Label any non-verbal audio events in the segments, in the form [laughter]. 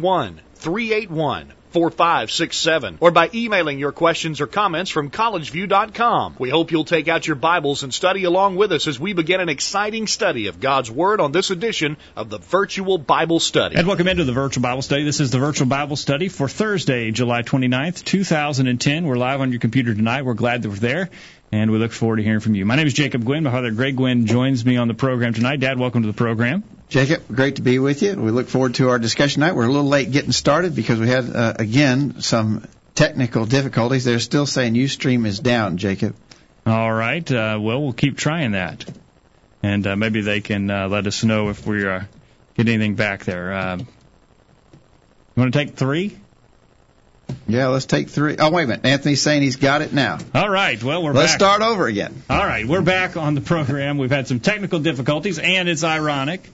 381 4567 or by emailing your questions or comments from collegeview.com. We hope you'll take out your Bibles and study along with us as we begin an exciting study of God's Word on this edition of the Virtual Bible Study. And welcome into the Virtual Bible Study. This is the Virtual Bible Study for Thursday, July 29th, 2010. We're live on your computer tonight. We're glad that we're there and we look forward to hearing from you. My name is Jacob Gwin. My father, Greg Gwin, joins me on the program tonight. Dad, welcome to the program. Jacob, great to be with you. We look forward to our discussion tonight. We're a little late getting started because we had, uh, again, some technical difficulties. They're still saying Ustream is down, Jacob. All right. Uh, well, we'll keep trying that. And uh, maybe they can uh, let us know if we uh, get anything back there. Uh, you want to take three? Yeah, let's take three. Oh, wait a minute. Anthony's saying he's got it now. All right. Well, we're let's back. start over again. All right. We're back on the program. We've had some technical difficulties, and it's ironic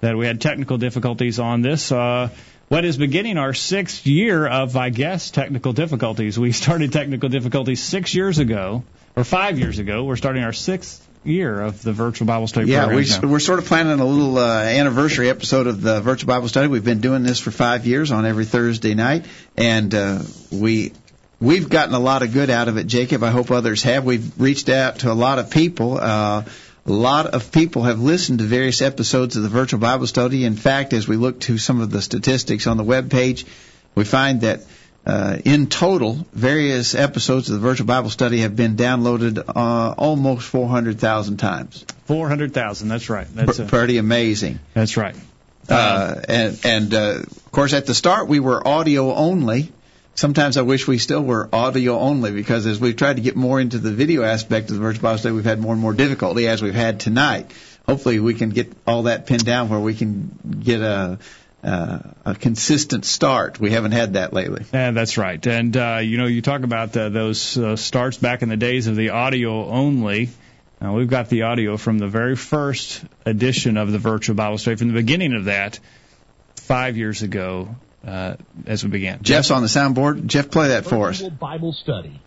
that we had technical difficulties on this. Uh, what is beginning our sixth year of, I guess, technical difficulties. We started technical difficulties six years ago, or five years ago. We're starting our sixth year of the virtual Bible study yeah, program. Yeah, we, we're sort of planning a little uh, anniversary episode of the virtual Bible study. We've been doing this for five years on every Thursday night, and uh, we we've gotten a lot of good out of it, Jacob. I hope others have. We've reached out to a lot of people. Uh, a lot of people have listened to various episodes of the virtual Bible study. In fact, as we look to some of the statistics on the web page, we find that uh, in total, various episodes of the Virtual Bible Study have been downloaded uh, almost 400,000 times. 400,000, that's right. That's P- pretty amazing. That's right. Uh, and and uh, of course, at the start, we were audio only. Sometimes I wish we still were audio only because as we've tried to get more into the video aspect of the Virtual Bible Study, we've had more and more difficulty as we've had tonight. Hopefully, we can get all that pinned down where we can get a uh, a consistent start. We haven't had that lately. Yeah, that's right. And uh, you know, you talk about uh, those uh, starts back in the days of the audio only. We've got the audio from the very first edition of the Virtual Bible Study, from the beginning of that, five years ago, uh, as we began. Jeff's on the soundboard. Jeff, play that for us. Bible Study.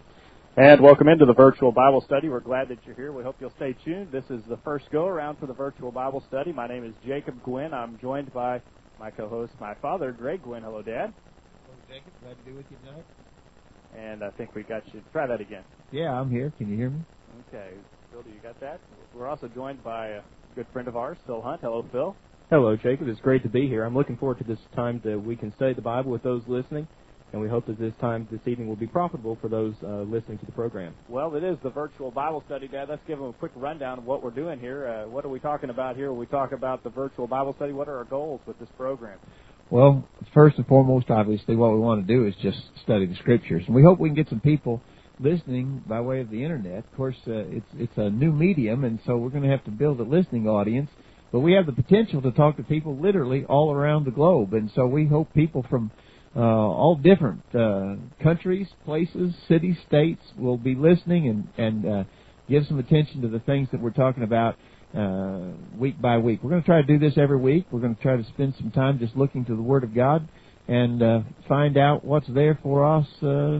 And welcome into the virtual Bible study. We're glad that you're here. We hope you'll stay tuned. This is the first go around for the virtual Bible study. My name is Jacob Gwin. I'm joined by my co-host, my father, Greg Gwin. Hello, Dad. Hello, Jacob. Glad to be with you tonight. And I think we got you. Try that again. Yeah, I'm here. Can you hear me? Okay. Phil, do you got that? We're also joined by a good friend of ours, Phil Hunt. Hello, Phil. Hello, Jacob. It's great to be here. I'm looking forward to this time that we can study the Bible with those listening and we hope that this time this evening will be profitable for those uh, listening to the program. Well, it is the virtual Bible study, Dad. Let's give them a quick rundown of what we're doing here. Uh, what are we talking about here when we talk about the virtual Bible study? What are our goals with this program? Well, first and foremost, obviously, what we want to do is just study the scriptures, and we hope we can get some people listening by way of the internet. Of course, uh, it's it's a new medium, and so we're going to have to build a listening audience. But we have the potential to talk to people literally all around the globe, and so we hope people from uh, all different uh, countries, places, cities, states will be listening and and uh, give some attention to the things that we're talking about uh, week by week. We're going to try to do this every week. We're going to try to spend some time just looking to the Word of God and uh, find out what's there for us uh, uh,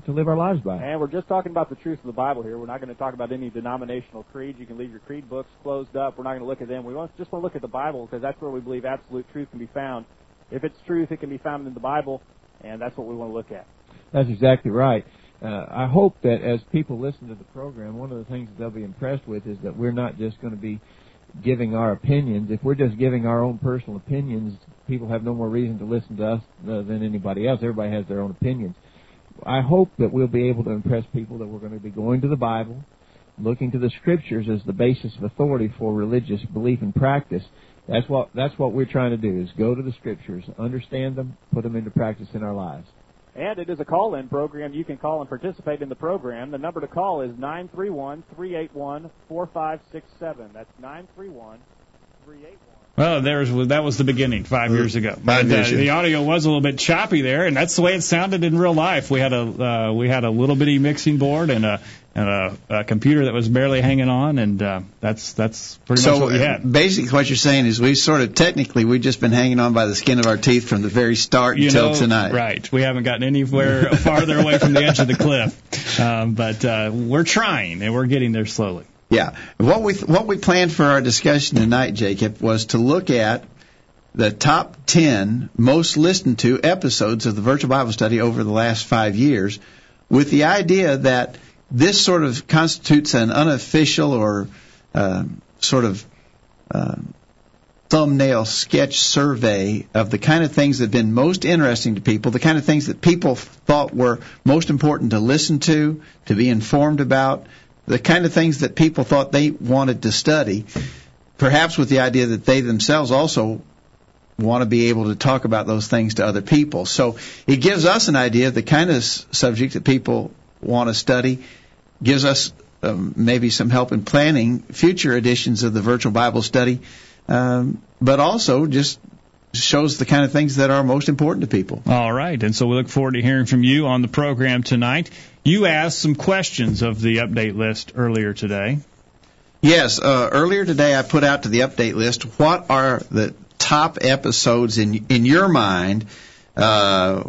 to live our lives by. And we're just talking about the truth of the Bible here. We're not going to talk about any denominational creeds. You can leave your creed books closed up. We're not going to look at them. We want, just want to look at the Bible because that's where we believe absolute truth can be found. If it's truth, it can be found in the Bible, and that's what we want to look at. That's exactly right. Uh, I hope that as people listen to the program, one of the things that they'll be impressed with is that we're not just going to be giving our opinions. If we're just giving our own personal opinions, people have no more reason to listen to us uh, than anybody else. Everybody has their own opinions. I hope that we'll be able to impress people that we're going to be going to the Bible, looking to the Scriptures as the basis of authority for religious belief and practice, that's what that's what we're trying to do is go to the scriptures, understand them, put them into practice in our lives. And it is a call-in program. You can call and participate in the program. The number to call is 931-381-4567. That's 931-381-4567. Well, there's that was the beginning five years ago. Five uh, years ago. the audio was a little bit choppy there, and that's the way it sounded in real life. We had a uh, we had a little bitty mixing board and a and a, a computer that was barely hanging on, and uh, that's that's pretty much So what we uh, had. basically, what you're saying is we sort of technically we've just been hanging on by the skin of our teeth from the very start You until know, tonight. right? We haven't gotten anywhere [laughs] farther away from the edge of the cliff, um, but uh, we're trying and we're getting there slowly. Yeah. What we what we planned for our discussion tonight, Jacob, was to look at the top ten most listened to episodes of the Virtual Bible Study over the last five years, with the idea that this sort of constitutes an unofficial or uh, sort of uh, thumbnail sketch survey of the kind of things that have been most interesting to people, the kind of things that people thought were most important to listen to, to be informed about, the kind of things that people thought they wanted to study, perhaps with the idea that they themselves also want to be able to talk about those things to other people. So it gives us an idea of the kind of subject that people want to study, gives us um, maybe some help in planning future editions of the virtual Bible study, um, but also just shows the kind of things that are most important to people. All right, and so we look forward to hearing from you on the program tonight. You asked some questions of the update list earlier today. Yes, uh, earlier today I put out to the update list what are the top episodes in in your mind uh,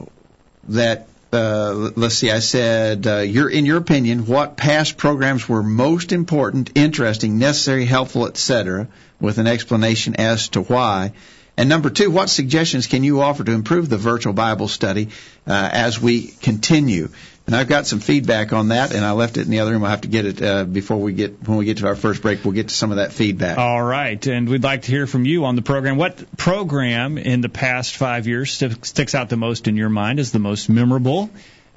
that uh, let's see I said uh, your in your opinion what past programs were most important, interesting, necessary, helpful, etc. with an explanation as to why. And number two, what suggestions can you offer to improve the virtual Bible study uh, as we continue? And I've got some feedback on that, and I left it in the other room. I'll have to get it uh, before we get when we get to our first break. We'll get to some of that feedback. All right, and we'd like to hear from you on the program. What program in the past five years st- sticks out the most in your mind as the most memorable?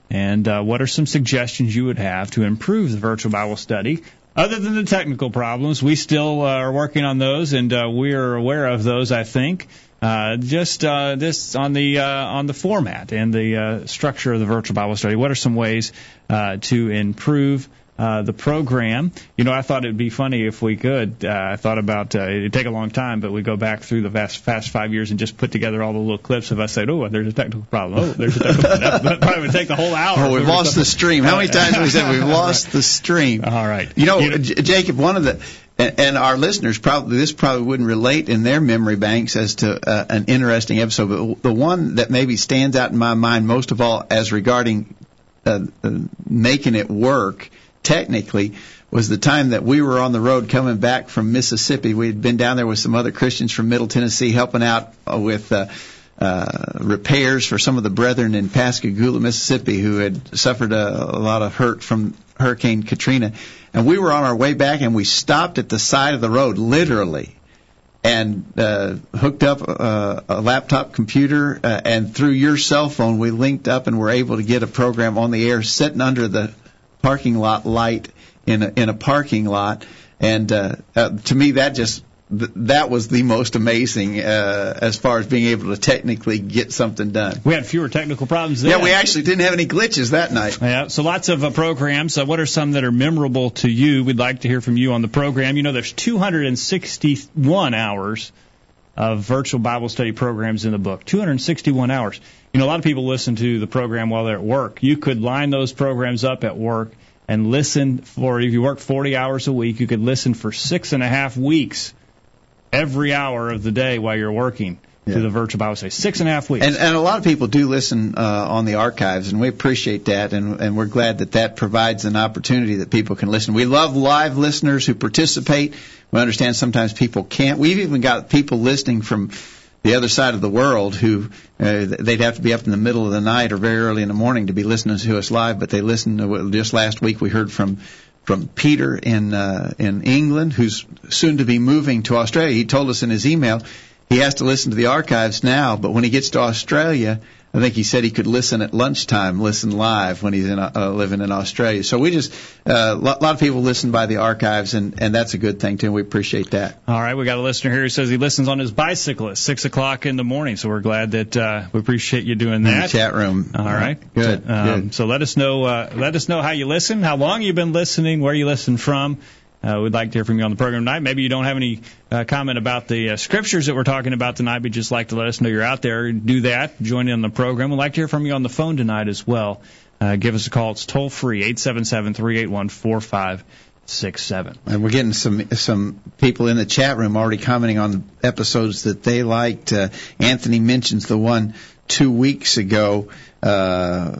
And uh, what are some suggestions you would have to improve the virtual Bible study? Other than the technical problems, we still uh, are working on those, and uh, we are aware of those. I think uh, just uh, this on the uh, on the format and the uh, structure of the virtual Bible study. What are some ways uh, to improve? Uh, the program. You know, I thought it'd be funny if we could. Uh, I thought about uh, it'd take a long time, but we go back through the past, past five years and just put together all the little clips of us saying, "Oh, there's a technical problem. Oh, there's a technical problem." That probably would take the whole hour. Oh, we've lost the stream. How many times have we said we've [laughs] lost the stream? All right. You know, You know- J- Jacob, one of the and, and our listeners probably this probably wouldn't relate in their memory banks as to uh, an interesting episode, but the one that maybe stands out in my mind most of all as regarding uh, uh, making it work technically was the time that we were on the road coming back from Mississippi. We had been down there with some other Christians from Middle Tennessee helping out uh, with uh, uh, repairs for some of the brethren in Pascagoula, Mississippi, who had suffered a, a lot of hurt from Hurricane Katrina. And we were on our way back, and we stopped at the side of the road, literally, and uh, hooked up uh, a laptop computer, uh, and through your cell phone, we linked up and were able to get a program on the air, sitting under the parking lot light in a, in a parking lot. And uh, uh, to me, that just th- that was the most amazing uh, as far as being able to technically get something done. We had fewer technical problems. Then. Yeah, we actually didn't have any glitches that night. Yeah, so lots of uh, programs. Uh, what are some that are memorable to you? We'd like to hear from you on the program. You know, there's 261 hours of virtual Bible study programs in the book. 261 hours. You know, a lot of people listen to the program while they're at work. You could line those programs up at work and listen for, if you work 40 hours a week, you could listen for six and a half weeks every hour of the day while you're working Yeah. to the virtual Bible study. Six and a half weeks. And, and a lot of people do listen uh, on the archives, and we appreciate that, and, and we're glad that that provides an opportunity that people can listen. We love live listeners who participate. We understand sometimes people can't. We've even got people listening from the other side of the world who uh, they'd have to be up in the middle of the night or very early in the morning to be listening to us live, but they listen. To, just last week we heard from from Peter in uh, in England, who's soon to be moving to Australia. He told us in his email he has to listen to the archives now, but when he gets to Australia, I think he said he could listen at lunchtime, listen live when he's in, uh, living in Australia. So we just a uh, lot, lot of people listen by the archives, and and that's a good thing too. and We appreciate that. All right, we got a listener here who says he listens on his bicycle at six o'clock in the morning. So we're glad that uh, we appreciate you doing In the that. chat room. All right, Good. So, um, good. so let us know. Uh, let us know how you listen, how long you've been listening, where you listen from, uh, we'd like to hear from you on the program tonight. Maybe you don't have any uh, comment about the uh, scriptures that we're talking about tonight, but just like to let us know you're out there. Do that. Join in on the program. We'd like to hear from you on the phone tonight as well. Uh, give us a call. It's toll free, 877 381 4567. And we're getting some some people in the chat room already commenting on the episodes that they liked. Uh, Anthony mentions the one two weeks ago uh,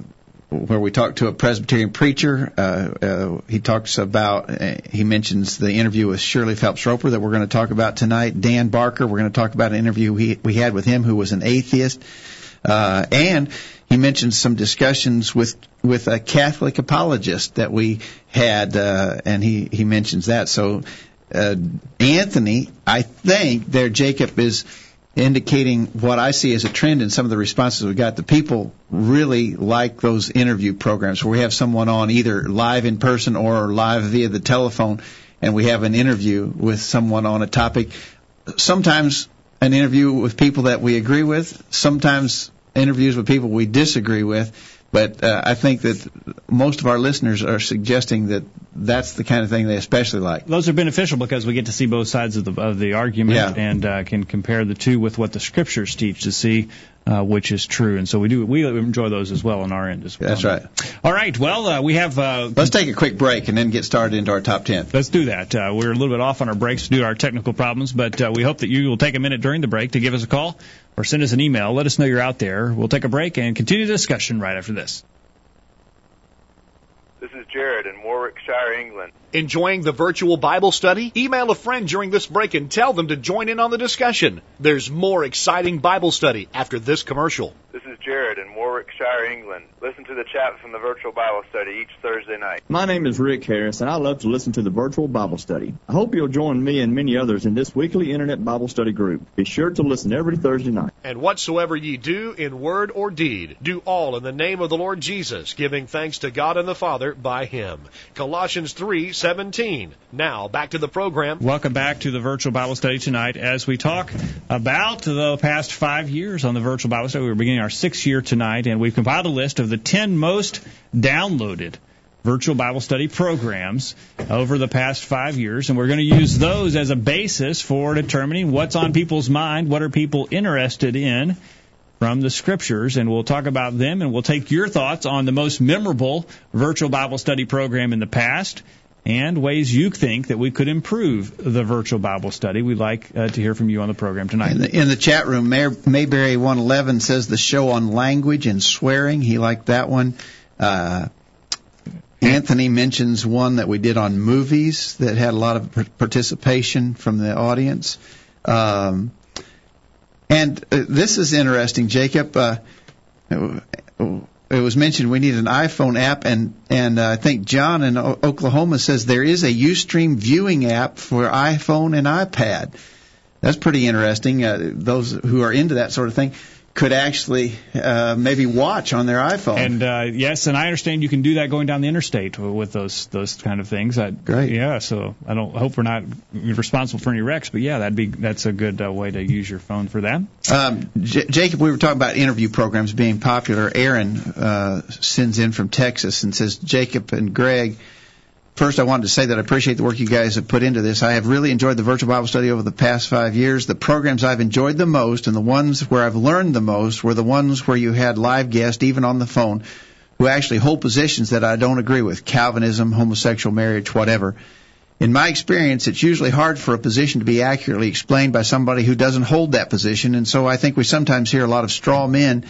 where we talked to a Presbyterian preacher. Uh, uh, he talks about, uh, he mentions the interview with Shirley Phelps Roper that we're going to talk about tonight. Dan Barker, we're going to talk about an interview we, we had with him who was an atheist. Uh, and he mentions some discussions with with a Catholic apologist that we had, uh, and he he mentions that. So, uh, Anthony, I think there Jacob is indicating what I see as a trend in some of the responses we got. The people really like those interview programs where we have someone on either live in person or live via the telephone, and we have an interview with someone on a topic. Sometimes an interview with people that we agree with, sometimes interviews with people we disagree with. But uh, I think that most of our listeners are suggesting that that's the kind of thing they especially like. Those are beneficial because we get to see both sides of the of the argument Yeah. and uh, can compare the two with what the scriptures teach to see uh, which is true. And so we do we enjoy those as well on our end as well. That's right. All right. Well, uh, we have. Uh, Let's take a quick break and then get started into our top 10. Let's do that. Uh, we're a little bit off on our breaks due to our technical problems, but uh, we hope that you will take a minute during the break to give us a call or send us an email. Let us know you're out there. We'll take a break and continue the discussion right after this. This is Jared in Warwickshire, England. Enjoying the virtual Bible study? Email a friend during this break and tell them to join in on the discussion. There's more exciting Bible study after this commercial. This is Jared in Warwickshire, England. Listen to the chat from the virtual Bible study each Thursday night. My name is Rick Harris, and I love to listen to the virtual Bible study. I hope you'll join me and many others in this weekly Internet Bible study group. Be sure to listen every Thursday night. And whatsoever ye do in word or deed, do all in the name of the Lord Jesus, giving thanks to God and the Father by him. Colossians 3:17. Now, back to the program. Welcome back to the virtual Bible study tonight as we talk about the past five years on the virtual Bible study. We're beginning our sixth year tonight, and we've compiled a list of the 10 most downloaded virtual Bible study programs over the past five years, and we're going to use those as a basis for determining what's on people's mind, what are people interested in from the scriptures, and we'll talk about them, and we'll take your thoughts on the most memorable virtual Bible study program in the past and ways you think that we could improve the virtual Bible study. We'd like uh, to hear from you on the program tonight. In the, in the chat room, Mayberry 111 says the show on language and swearing. He liked that one. Uh, Anthony mentions one that we did on movies that had a lot of participation from the audience. Um, and uh, this is interesting, Jacob. It was mentioned we need an iPhone app, and and uh, I think John in o- Oklahoma says there is a UStream viewing app for iPhone and iPad. That's pretty interesting. Uh, those who are into that sort of thing could actually uh, maybe watch on their iPhone. And uh, yes, and I understand you can do that going down the interstate with those those kind of things. I, Great. Yeah. So I don't I hope we're not responsible for any wrecks, but yeah, that'd be that's a good uh, way to use your phone for that. Um, J- Jacob, we were talking about interview programs being popular. Aaron uh, sends in from Texas and says, Jacob and Greg, first I wanted to say that I appreciate the work you guys have put into this. I have really enjoyed the virtual Bible study over the past five years. The programs I've enjoyed the most and the ones where I've learned the most were the ones where you had live guests, even on the phone, who actually hold positions that I don't agree with Calvinism, homosexual marriage, whatever. In my experience, it's usually hard for a position to be accurately explained by somebody who doesn't hold that position, and so I think we sometimes hear a lot of straw men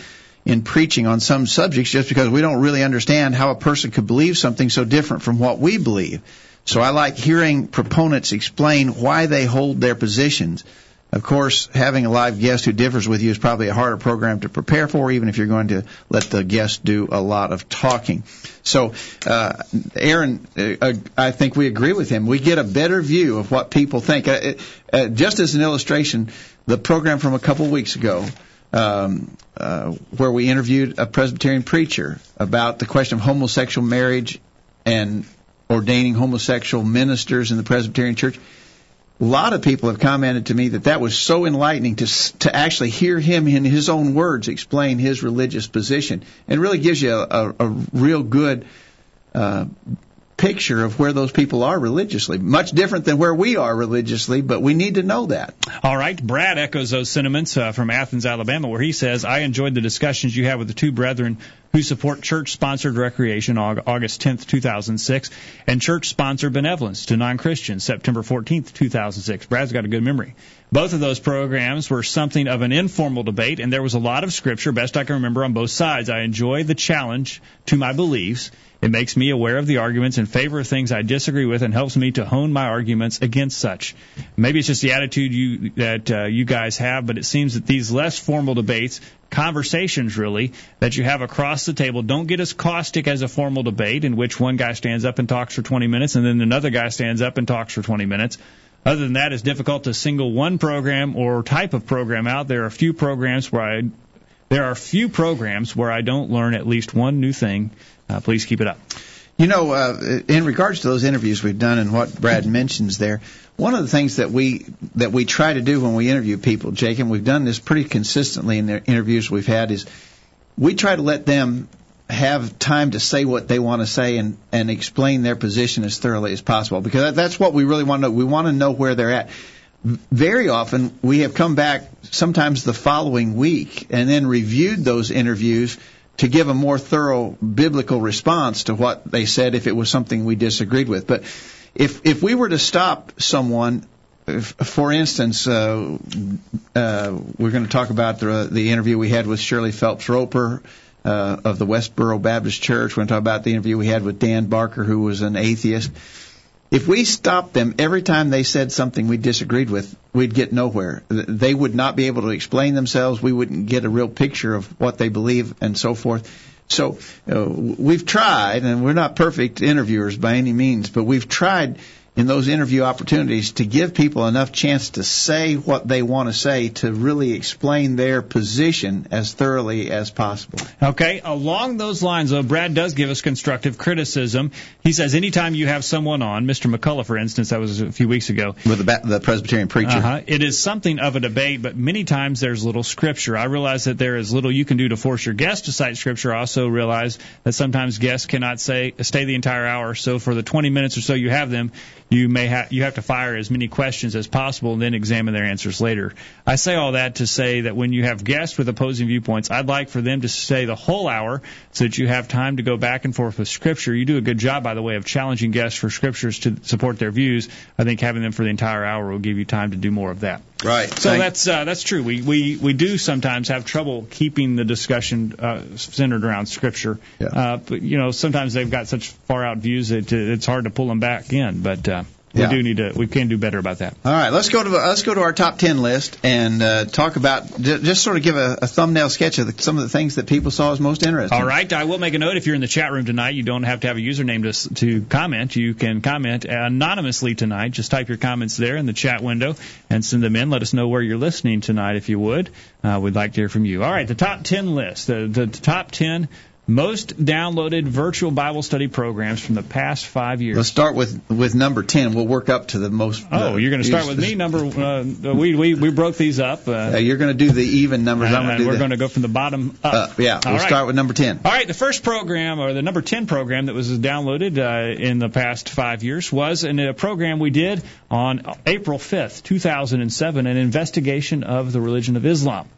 in preaching on some subjects just because we don't really understand how a person could believe something so different from what we believe. So I like hearing proponents explain why they hold their positions. Of course, having a live guest who differs with you is probably a harder program to prepare for, even if you're going to let the guest do a lot of talking. So, uh, Aaron, uh, I think we agree with him. We get a better view of what people think. Uh, uh, just as an illustration, the program from a couple weeks ago, um, uh, where we interviewed a Presbyterian preacher about the question of homosexual marriage and ordaining homosexual ministers in the Presbyterian Church. A lot of people have commented to me that that was so enlightening to to actually hear him in his own words explain his religious position, and really gives you a, a, a real good uh, picture of where those people are religiously. Much different than where we are religiously, but we need to know that. All right. Brad echoes those sentiments uh, from Athens, Alabama, where he says, I enjoyed the discussions you had with the two brethren who support church sponsored recreation August 10th, 2006, and church sponsored benevolence to non Christians September 14th, 2006. Brad's got a good memory. Both of those programs were something of an informal debate, and there was a lot of scripture, best I can remember, on both sides. I enjoy the challenge to my beliefs. It makes me aware of the arguments in favor of things I disagree with and helps me to hone my arguments against such. Maybe it's just the attitude you, that uh, you guys have, but it seems that these less formal debates conversations really that you have across the table don't get as caustic as a formal debate in which one guy stands up and talks for 20 minutes and then another guy stands up and talks for 20 minutes. Other than that, it's difficult to single one program or type of program out. There are a few programs where I there are few programs where I don't learn at least one new thing. Uh, please keep it up. You know, uh, in regards to those interviews we've done and what Brad mentions there, one of the things that we that we try to do when we interview people, Jake, and we've done this pretty consistently in the interviews we've had, is we try to let them have time to say what they want to say and and explain their position as thoroughly as possible because that's what we really want to know. We want to know where they're at very often we have come back sometimes the following week and then reviewed those interviews to give a more thorough biblical response to what they said if it was something we disagreed with. But if if we were to stop someone, if, for instance, uh, uh, we're going to talk about the, the interview we had with Shirley Phelps Roper. Uh, of the Westboro Baptist Church. We're going to talk about the interview we had with Dan Barker, who was an atheist if we stopped them every time they said something we disagreed with, we'd get nowhere. They would not be able to explain themselves. We wouldn't get a real picture of what they believe and so forth. So uh, we've tried, and we're not perfect interviewers by any means, but we've tried in those interview opportunities to give people enough chance to say what they want to say to really explain their position as thoroughly as possible. Okay, along those lines, though, Brad does give us constructive criticism. He says anytime you have someone on, Mr. McCullough, for instance, that was a few weeks ago, with the, the Presbyterian preacher, uh-huh, it is something of a debate, but many times there's little scripture. I realize that there is little you can do to force your guest to cite scripture. I also realize that sometimes guests cannot say stay the entire hour. So for the 20 minutes or so you have them, you may have you have to fire as many questions as possible and then examine their answers later. I say all that to say that when you have guests with opposing viewpoints, I'd like for them to stay the whole hour so that you have time to go back and forth with scripture. You do a good job, by the way, of challenging guests for scriptures to support their views. I think having them for the entire hour will give you time to do more of that. Right. So Thank that's uh, that's true. We, we we do sometimes have trouble keeping the discussion uh, centered around Scripture. Yeah. Uh, but you know, sometimes they've got such far out views that it's hard to pull them back in. But uh, we Yeah. do need to. We can do better about that. All right, let's go to let's go to our top ten list and uh, talk about just sort of give a, a thumbnail sketch of the, some of the things that people saw as most interesting. All right. I will make a note if you're in the chat room tonight, you don't have to have a username to to comment. You can comment anonymously tonight. Just type your comments there in the chat window and send them in. Let us know where you're listening tonight if you would. Uh, we'd like to hear from you. All right. The top 10 list. The, the top 10 most downloaded virtual Bible study programs from the past five years. Let's start with with number ten. We'll work up to the most. Oh, uh, you're going to start with me. Number uh, we we we broke these up. Uh, Uh, you're going to do the even numbers. I'm going to do we're going to go from the bottom up. uh, yeah, we'll All right. start with number ten. All right, the first program, or the number 10 program that was downloaded uh, in the past five years, was in a program we did on April 5th, 2007, an investigation of the religion of Islam.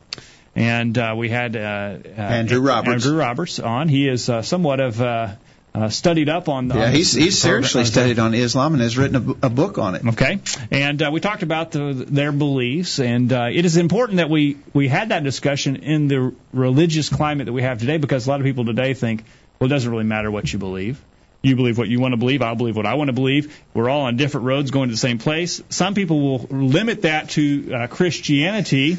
And uh, we had uh, uh, Andrew Roberts. Andrew Roberts on. He is uh, somewhat of uh, uh, studied up on. Yeah, on he's he's program- seriously studied on Islam and has written a, a book on it. Okay, and uh, we talked about the, their beliefs, and uh, it is important that we we had that discussion in the religious climate that we have today, because a lot of people today think, well, it doesn't really matter what you believe. You believe what you want to believe. I'll believe what I want to believe. We're all on different roads going to the same place. Some people will limit that to uh, Christianity,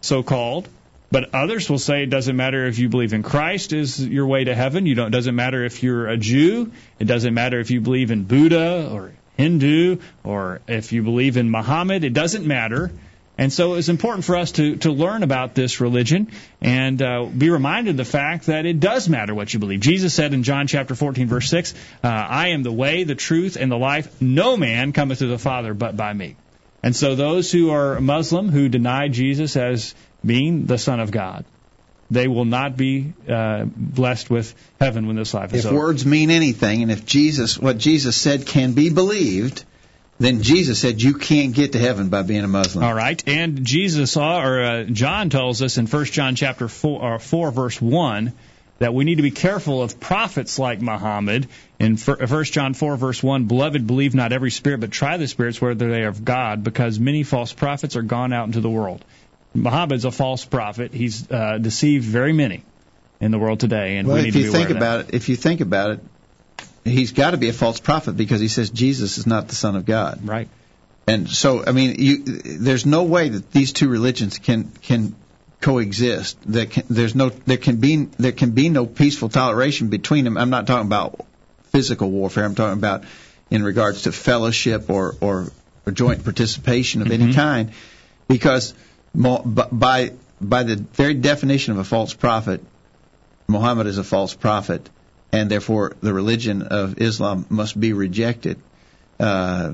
so called. But others will say it doesn't matter if you believe in Christ is your way to heaven. You don't. It doesn't matter if you're a Jew. It doesn't matter if you believe in Buddha or Hindu or if you believe in Muhammad. It doesn't matter. And so it's important for us to, to learn about this religion and uh, be reminded of the fact that it does matter what you believe. Jesus said in John chapter 14, verse 6, uh, I am the way, the truth, and the life. No man cometh to the Father but by me. And so those who are Muslim who deny Jesus as being the Son of God, they will not be uh, blessed with heaven when this life is If over. words mean anything, and if Jesus, what Jesus said can be believed, then Jesus said you can't get to heaven by being a Muslim. All right, and Jesus saw, or uh, John tells us in First John chapter four, or 4 verse 1 that we need to be careful of prophets like Muhammad. In 1 John 4 verse 1, beloved, believe not every spirit, but try the spirits whether they are of God, because many false prophets are gone out into the world. Muhammad's a false prophet. He's uh, deceived very many in the world today, and well, we need if to you think about it, if you think about it, he's got to be a false prophet because he says Jesus is not the Son of God. Right. And so, I mean, you, there's no way that these two religions can can coexist. That can, there's no there can be there can be no peaceful toleration between them. I'm not talking about physical warfare. I'm talking about in regards to fellowship or or, or joint participation of any kind, because by by the very definition of a false prophet, Muhammad is a false prophet, and therefore the religion of Islam must be rejected. Uh,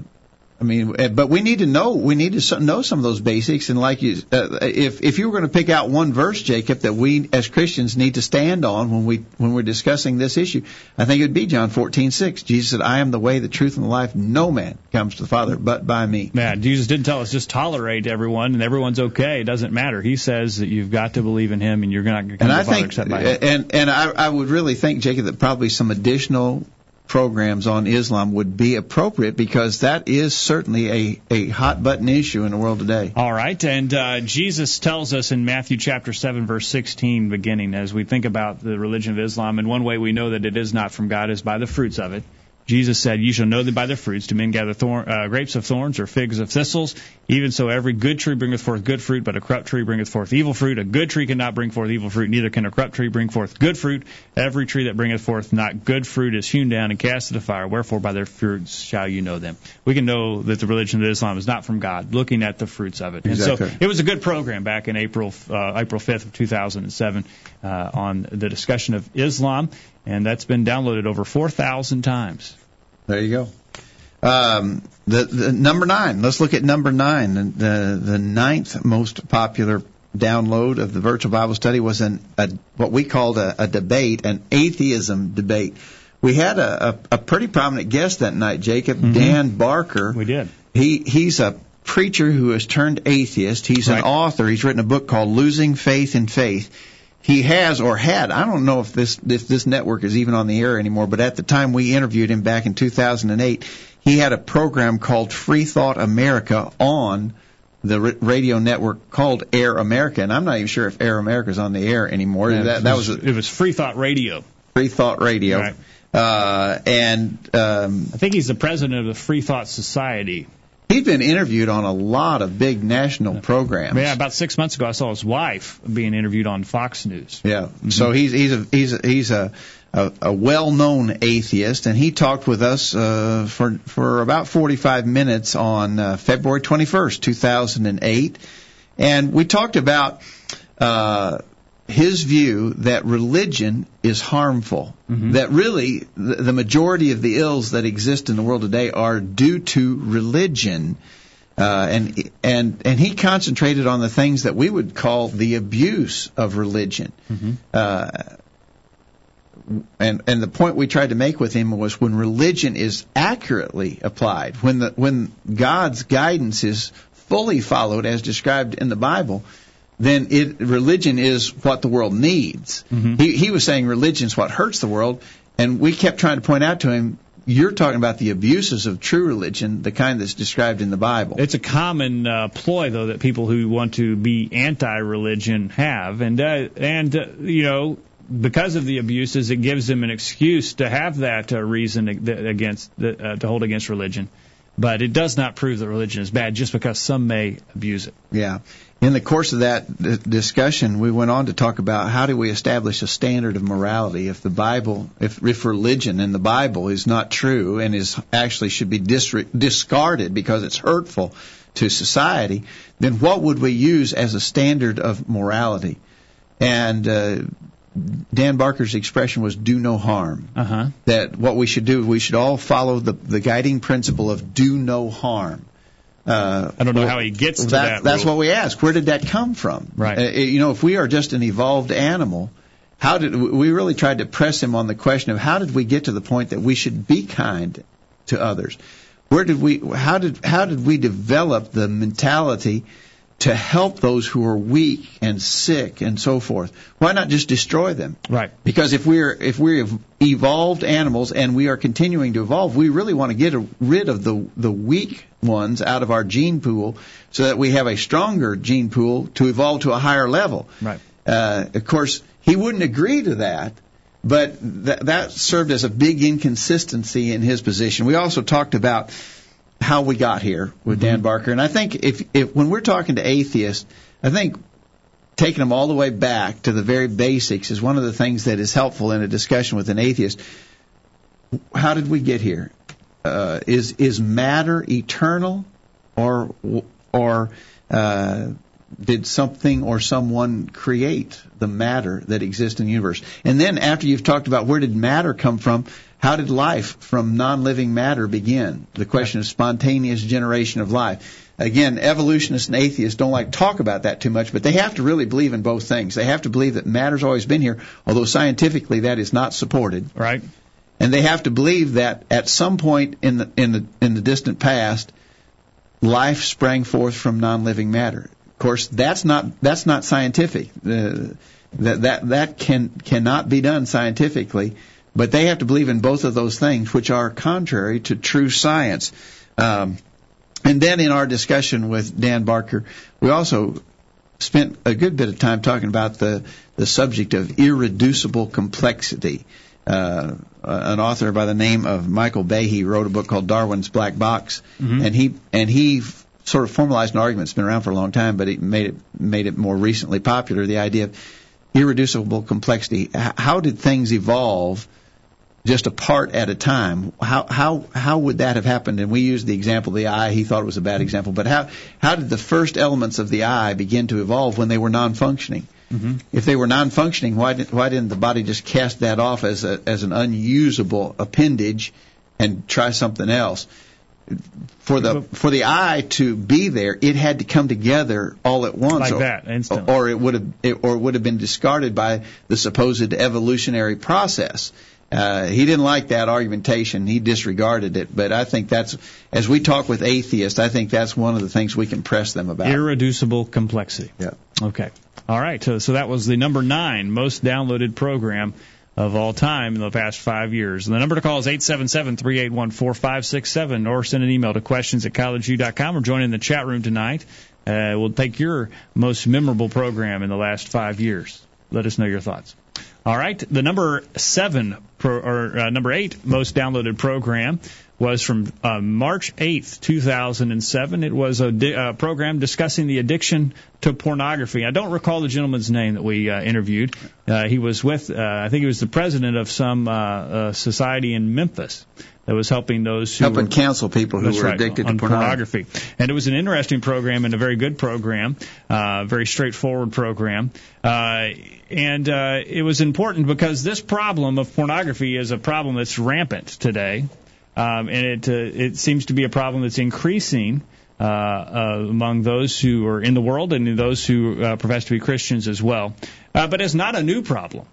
I mean, eh, but we need to know we need to know some of those basics. And like you, uh, if if you were going to pick out one verse, Jacob, that we as Christians need to stand on when we when we're discussing this issue, I think it would be John fourteen six. Jesus said, "I am the way, the truth, and the life. No man comes to the Father but by me." Yeah, Jesus didn't tell us just tolerate everyone and everyone's okay. It doesn't matter. He says that you've got to believe in Him and you're not going to come And to I the Father think, except by Him. and and I, I would really think, Jacob, that probably some additional programs on Islam would be appropriate because that is certainly a a hot button issue in the world today. All right, and uh, Jesus tells us in Matthew chapter 7, verse 16, beginning, as we think about the religion of Islam, and one way we know that it is not from God is by the fruits of it. Jesus said, You shall know them by their fruits. Do men gather thorn, uh, grapes of thorns or figs of thistles? Even so, every good tree bringeth forth good fruit, but a corrupt tree bringeth forth evil fruit. A good tree cannot bring forth evil fruit, neither can a corrupt tree bring forth good fruit. Every tree that bringeth forth not good fruit is hewn down and cast into the fire. Wherefore, by their fruits shall you know them. We can know that the religion of Islam is not from God, looking at the fruits of it. Exactly. And so, it was a good program back in April uh, April 5th of 2007 uh, on the discussion of Islam, and that's been downloaded over 4,000 times. There you go. Um, the, the number nine. Let's look at number nine. The the, the ninth most popular download of the virtual Bible study was an a, what we called a, a debate, an atheism debate. We had a, a, a pretty prominent guest that night, Jacob Dan Barker. We did. He he's a preacher who has turned atheist. He's Right. an author. He's written a book called Losing Faith in Faith. He has or had, I don't know if this if this network is even on the air anymore, but at the time we interviewed him back in 2008, he had a program called Free Thought America on the radio network called Air America, and I'm not even sure if Air America is on the air anymore. that, that was a it was Free Thought Radio. Free Thought Radio, Right. uh, and um, I think he's the president of the Free Thought Society. He's been interviewed on a lot of big national programs. Yeah, about six months ago, I saw his wife being interviewed on Fox News. Yeah. So he's he's a he's a, he's a a, a well-known atheist, and he talked with us uh, for for about 45 minutes on uh, February 21st, 2008, and we talked about uh, his view that religion is harmful. That really the, the majority of the ills that exist in the world today are due to religion. Uh, and and and he concentrated on the things that we would call the abuse of religion. Uh, and and the point we tried to make with him was when religion is accurately applied, when the when God's guidance is fully followed as described in the Bible, then it religion is what the world needs. He he was saying religion is what hurts the world, and we kept trying to point out to him. You're talking about the abuses of true religion, the kind that's described in the Bible. It's a common uh, ploy, though, that people who want to be anti-religion have, and uh, and uh, you know, because of the abuses, it gives them an excuse to have that uh, reason against uh, to hold against religion. But it does not prove that religion is bad, just because some may abuse it. Yeah. In the course of that d- discussion, we went on to talk about how do we establish a standard of morality if the Bible, if, if religion in the Bible is not true and is actually should be disre- discarded because it's hurtful to society, then what would we use as a standard of morality? And uh, Dan Barker's expression was "do no harm." Uh huh. that what we should do, we should all follow the, the guiding principle of do no harm. Uh, I don't know how he gets to that. that's rule. what we ask. Where did that come from? Right. Uh, you know, if we are just an evolved animal, how did we really tried to press him on the question of how did we get to the point that we should be kind to others? Where did we? How did how did we develop the mentality to help those who are weak and sick and so forth? Why not just destroy them? Right. Because if we're if we're evolved animals and we are continuing to evolve, we really want to get rid of the the weak ones out of our gene pool so that we have a stronger gene pool to evolve to a higher level. Right. Uh, of course, he wouldn't agree to that, but th- that served as a big inconsistency in his position. We also talked about how we got here with Dan Barker, and I think if, if when we're talking to atheists, I think taking them all the way back to the very basics is one of the things that is helpful in a discussion with an atheist. How did we get here? Uh, is is matter eternal, or or uh, did something or someone create the matter that exists in the universe? And then after you've talked about where did matter come from, how did life from non-living matter begin? The question of spontaneous generation of life. Again, evolutionists and atheists don't like to talk about that too much, but they have to really believe in both things. They have to believe that matter's always been here, although scientifically that is not supported. Right. And they have to believe that at some point in the in the in the distant past, life sprang forth from non-living matter. Of course, that's not that's not scientific. Uh, that that that can cannot be done scientifically. But they have to believe in both of those things, which are contrary to true science. Um, and then in our discussion with Dan Barker, we also spent a good bit of time talking about the the subject of irreducible complexity. Uh, an author by the name of Michael Behe wrote a book called Darwin's Black Box, Mm-hmm. and he and he f- sort of formalized an argument. It's been around for a long time, but he made it made it more recently popular. The idea of irreducible complexity. How did things evolve? Just a part at a time. How how how would that have happened? And we used the example of the eye. He thought it was a bad example, but how how did the first elements of the eye begin to evolve when they were non-functioning? Mm-hmm. If they were non-functioning, why didn't why didn't the body just cast that off as a as an unusable appendage and try something else? For the for the eye to be there, it had to come together all at once, Like or, that, instantly. or it would have it, or it would have been discarded by the supposed evolutionary process. Uh, he didn't like that argumentation. He disregarded it. But I think that's, as we talk with atheists, I think that's one of the things we can press them about. Irreducible complexity. Yeah. Okay. All right. So, so that was the number nine most downloaded program of all time in the past five years. And the number to call is 877-381-4567 or send an email to questions at collegeview.com or join in the chat room tonight. Uh, we'll take your most memorable program in the last five years. Let us know your thoughts. All right. The number seven pro, or uh, number eight most downloaded program was from uh, March 8th, 2007. It was a di- uh, program discussing the addiction to pornography. I don't recall the gentleman's name that we uh, interviewed. Uh, he was with, uh, I think he was the president of some uh, uh, society in Memphis that was helping those who Helping were, counsel people who were right, addicted to pornography. And it was an interesting program and a very good program, uh, very straightforward program. Uh, and uh, it was important because this problem of pornography is a problem that's rampant today, um, and it uh, it seems to be a problem that's increasing. Uh, uh, among those who are in the world and those who uh, profess to be Christians as well, uh, but it's not a new problem.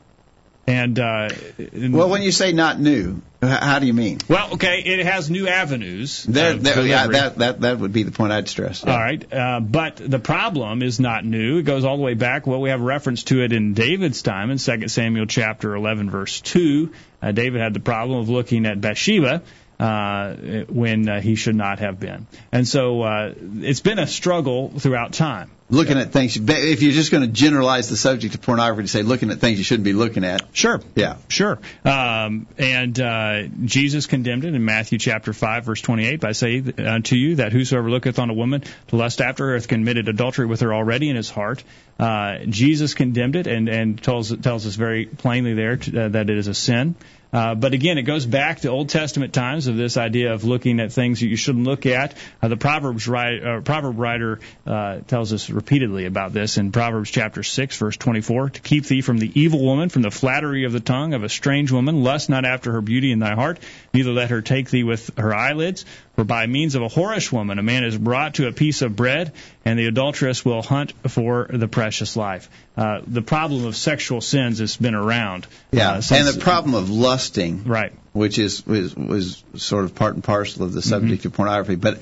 And uh, Well, when you say not new, how do you mean? well, okay, it has new avenues. There, there, yeah, that, that that would be the point I'd stress. yeah. All right, uh, but the problem is not new. It goes all the way back. Well, we have reference to it in David's time in 2 Samuel chapter 11, verse 2. Uh, David had the problem of looking at Bathsheba uh, when uh, he should not have been, and so uh, it's been a struggle throughout time. Looking at things, if you're just going to generalize the subject of pornography to say looking at things you shouldn't be looking at, Sure. yeah. Sure. Um, and uh, Jesus condemned it in Matthew chapter 5, verse 28. I say unto you that whosoever looketh on a woman to lust after her hath committed adultery with her already in his heart. Uh, Jesus condemned it and, and tells, tells us very plainly there to, uh, that it is a sin. Uh, but again, it goes back to Old Testament times of this idea of looking at things that you shouldn't look at. Uh, the Proverbs write, uh, proverb writer uh, tells us repeatedly about this in Proverbs chapter 6 verse 24 to keep thee from the evil woman from the flattery of the tongue of a strange woman lust not after her beauty in thy heart neither let her take thee with her eyelids for by means of a whorish woman a man is brought to a piece of bread and the adulteress will hunt for the precious life uh, the problem of sexual sins has been around Yeah, uh, and the problem of lusting, right which is was, was sort of part and parcel of the subject of pornography. But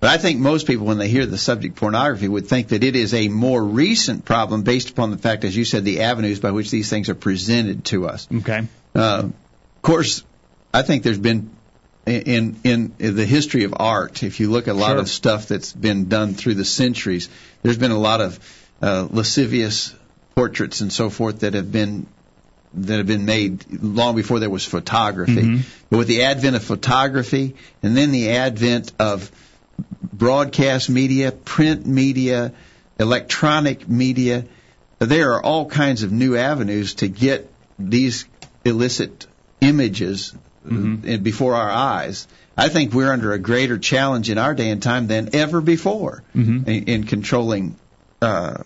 but I think most people, when they hear the subject pornography, would think that it is a more recent problem based upon the fact, as you said, the avenues by which these things are presented to us. okay Uh, of course, I think there's been in in the history of art. If you look at a lot Sure. of stuff that's been done through the centuries, there's been a lot of uh, lascivious portraits and so forth that have been that have been made long before there was photography. But with the advent of photography and then the advent of broadcast media, print media, electronic media, there are all kinds of new avenues to get these illicit images uh, before our eyes. I think we're under a greater challenge in our day and time than ever before in, in controlling uh,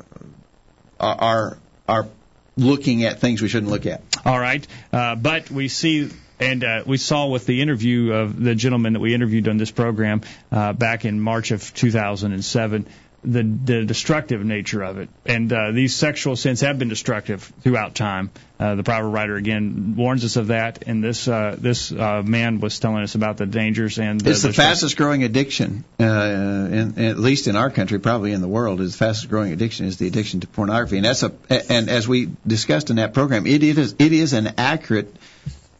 our our our looking at things we shouldn't look at. All right, uh, but we see. And uh, we saw with the interview of the gentleman that we interviewed on this program uh, back in March of 2007, the, the destructive nature of it. And uh, these sexual sins have been destructive throughout time. Uh, the proverb writer again warns us of that. And this uh, this uh, man was telling us about the dangers and It's the destruct- fastest growing addiction, uh, in, at least in our country, probably in the world. Is the fastest growing addiction is the addiction to pornography, and that's a and as we discussed in that program, it is it is an accurate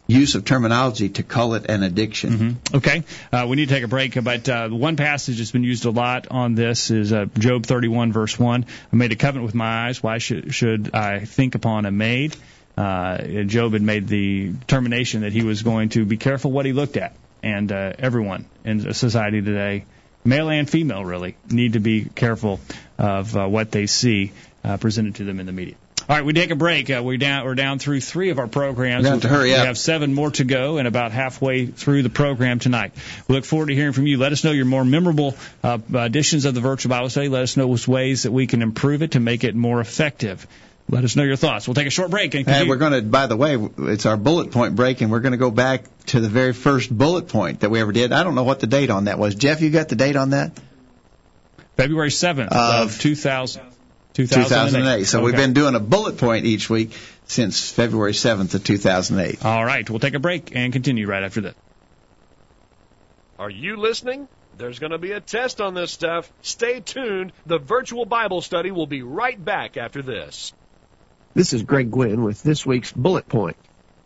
use of terminology to call it an addiction. Okay, uh, we need to take a break, but uh, one passage that's been used a lot on this is uh, Job 31, verse 1. I made a covenant with my eyes. Why should, should I think upon a maid? Uh, Job had made the determination that he was going to be careful what he looked at. And uh, everyone in society today, male and female really, need to be careful of uh, what they see presented to them in the media. All right, we take a break. Uh, we're down. We're down through three of our programs. We have to hurry we have seven more to go, and about halfway through the program tonight. We look forward to hearing from you. Let us know your more memorable uh, editions of the virtual Bible study. Let us know which ways that we can improve it to make it more effective. Let us know your thoughts. We'll take a short break and And we're going to, by the way, it's our bullet point break, and we're going to go back to the very first bullet point that we ever did. I don't know what the date on that was. Jeff, you got the date on that? February 7th Of of 2000, 2008. 2008. So we've been doing a bullet point each week since February 7th of 2008. All right, we'll take a break and continue right after this. Are you listening? There's going to be a test on this stuff. Stay tuned. The virtual Bible study will be right back after this. This is Greg Gwin with this week's Bullet Point.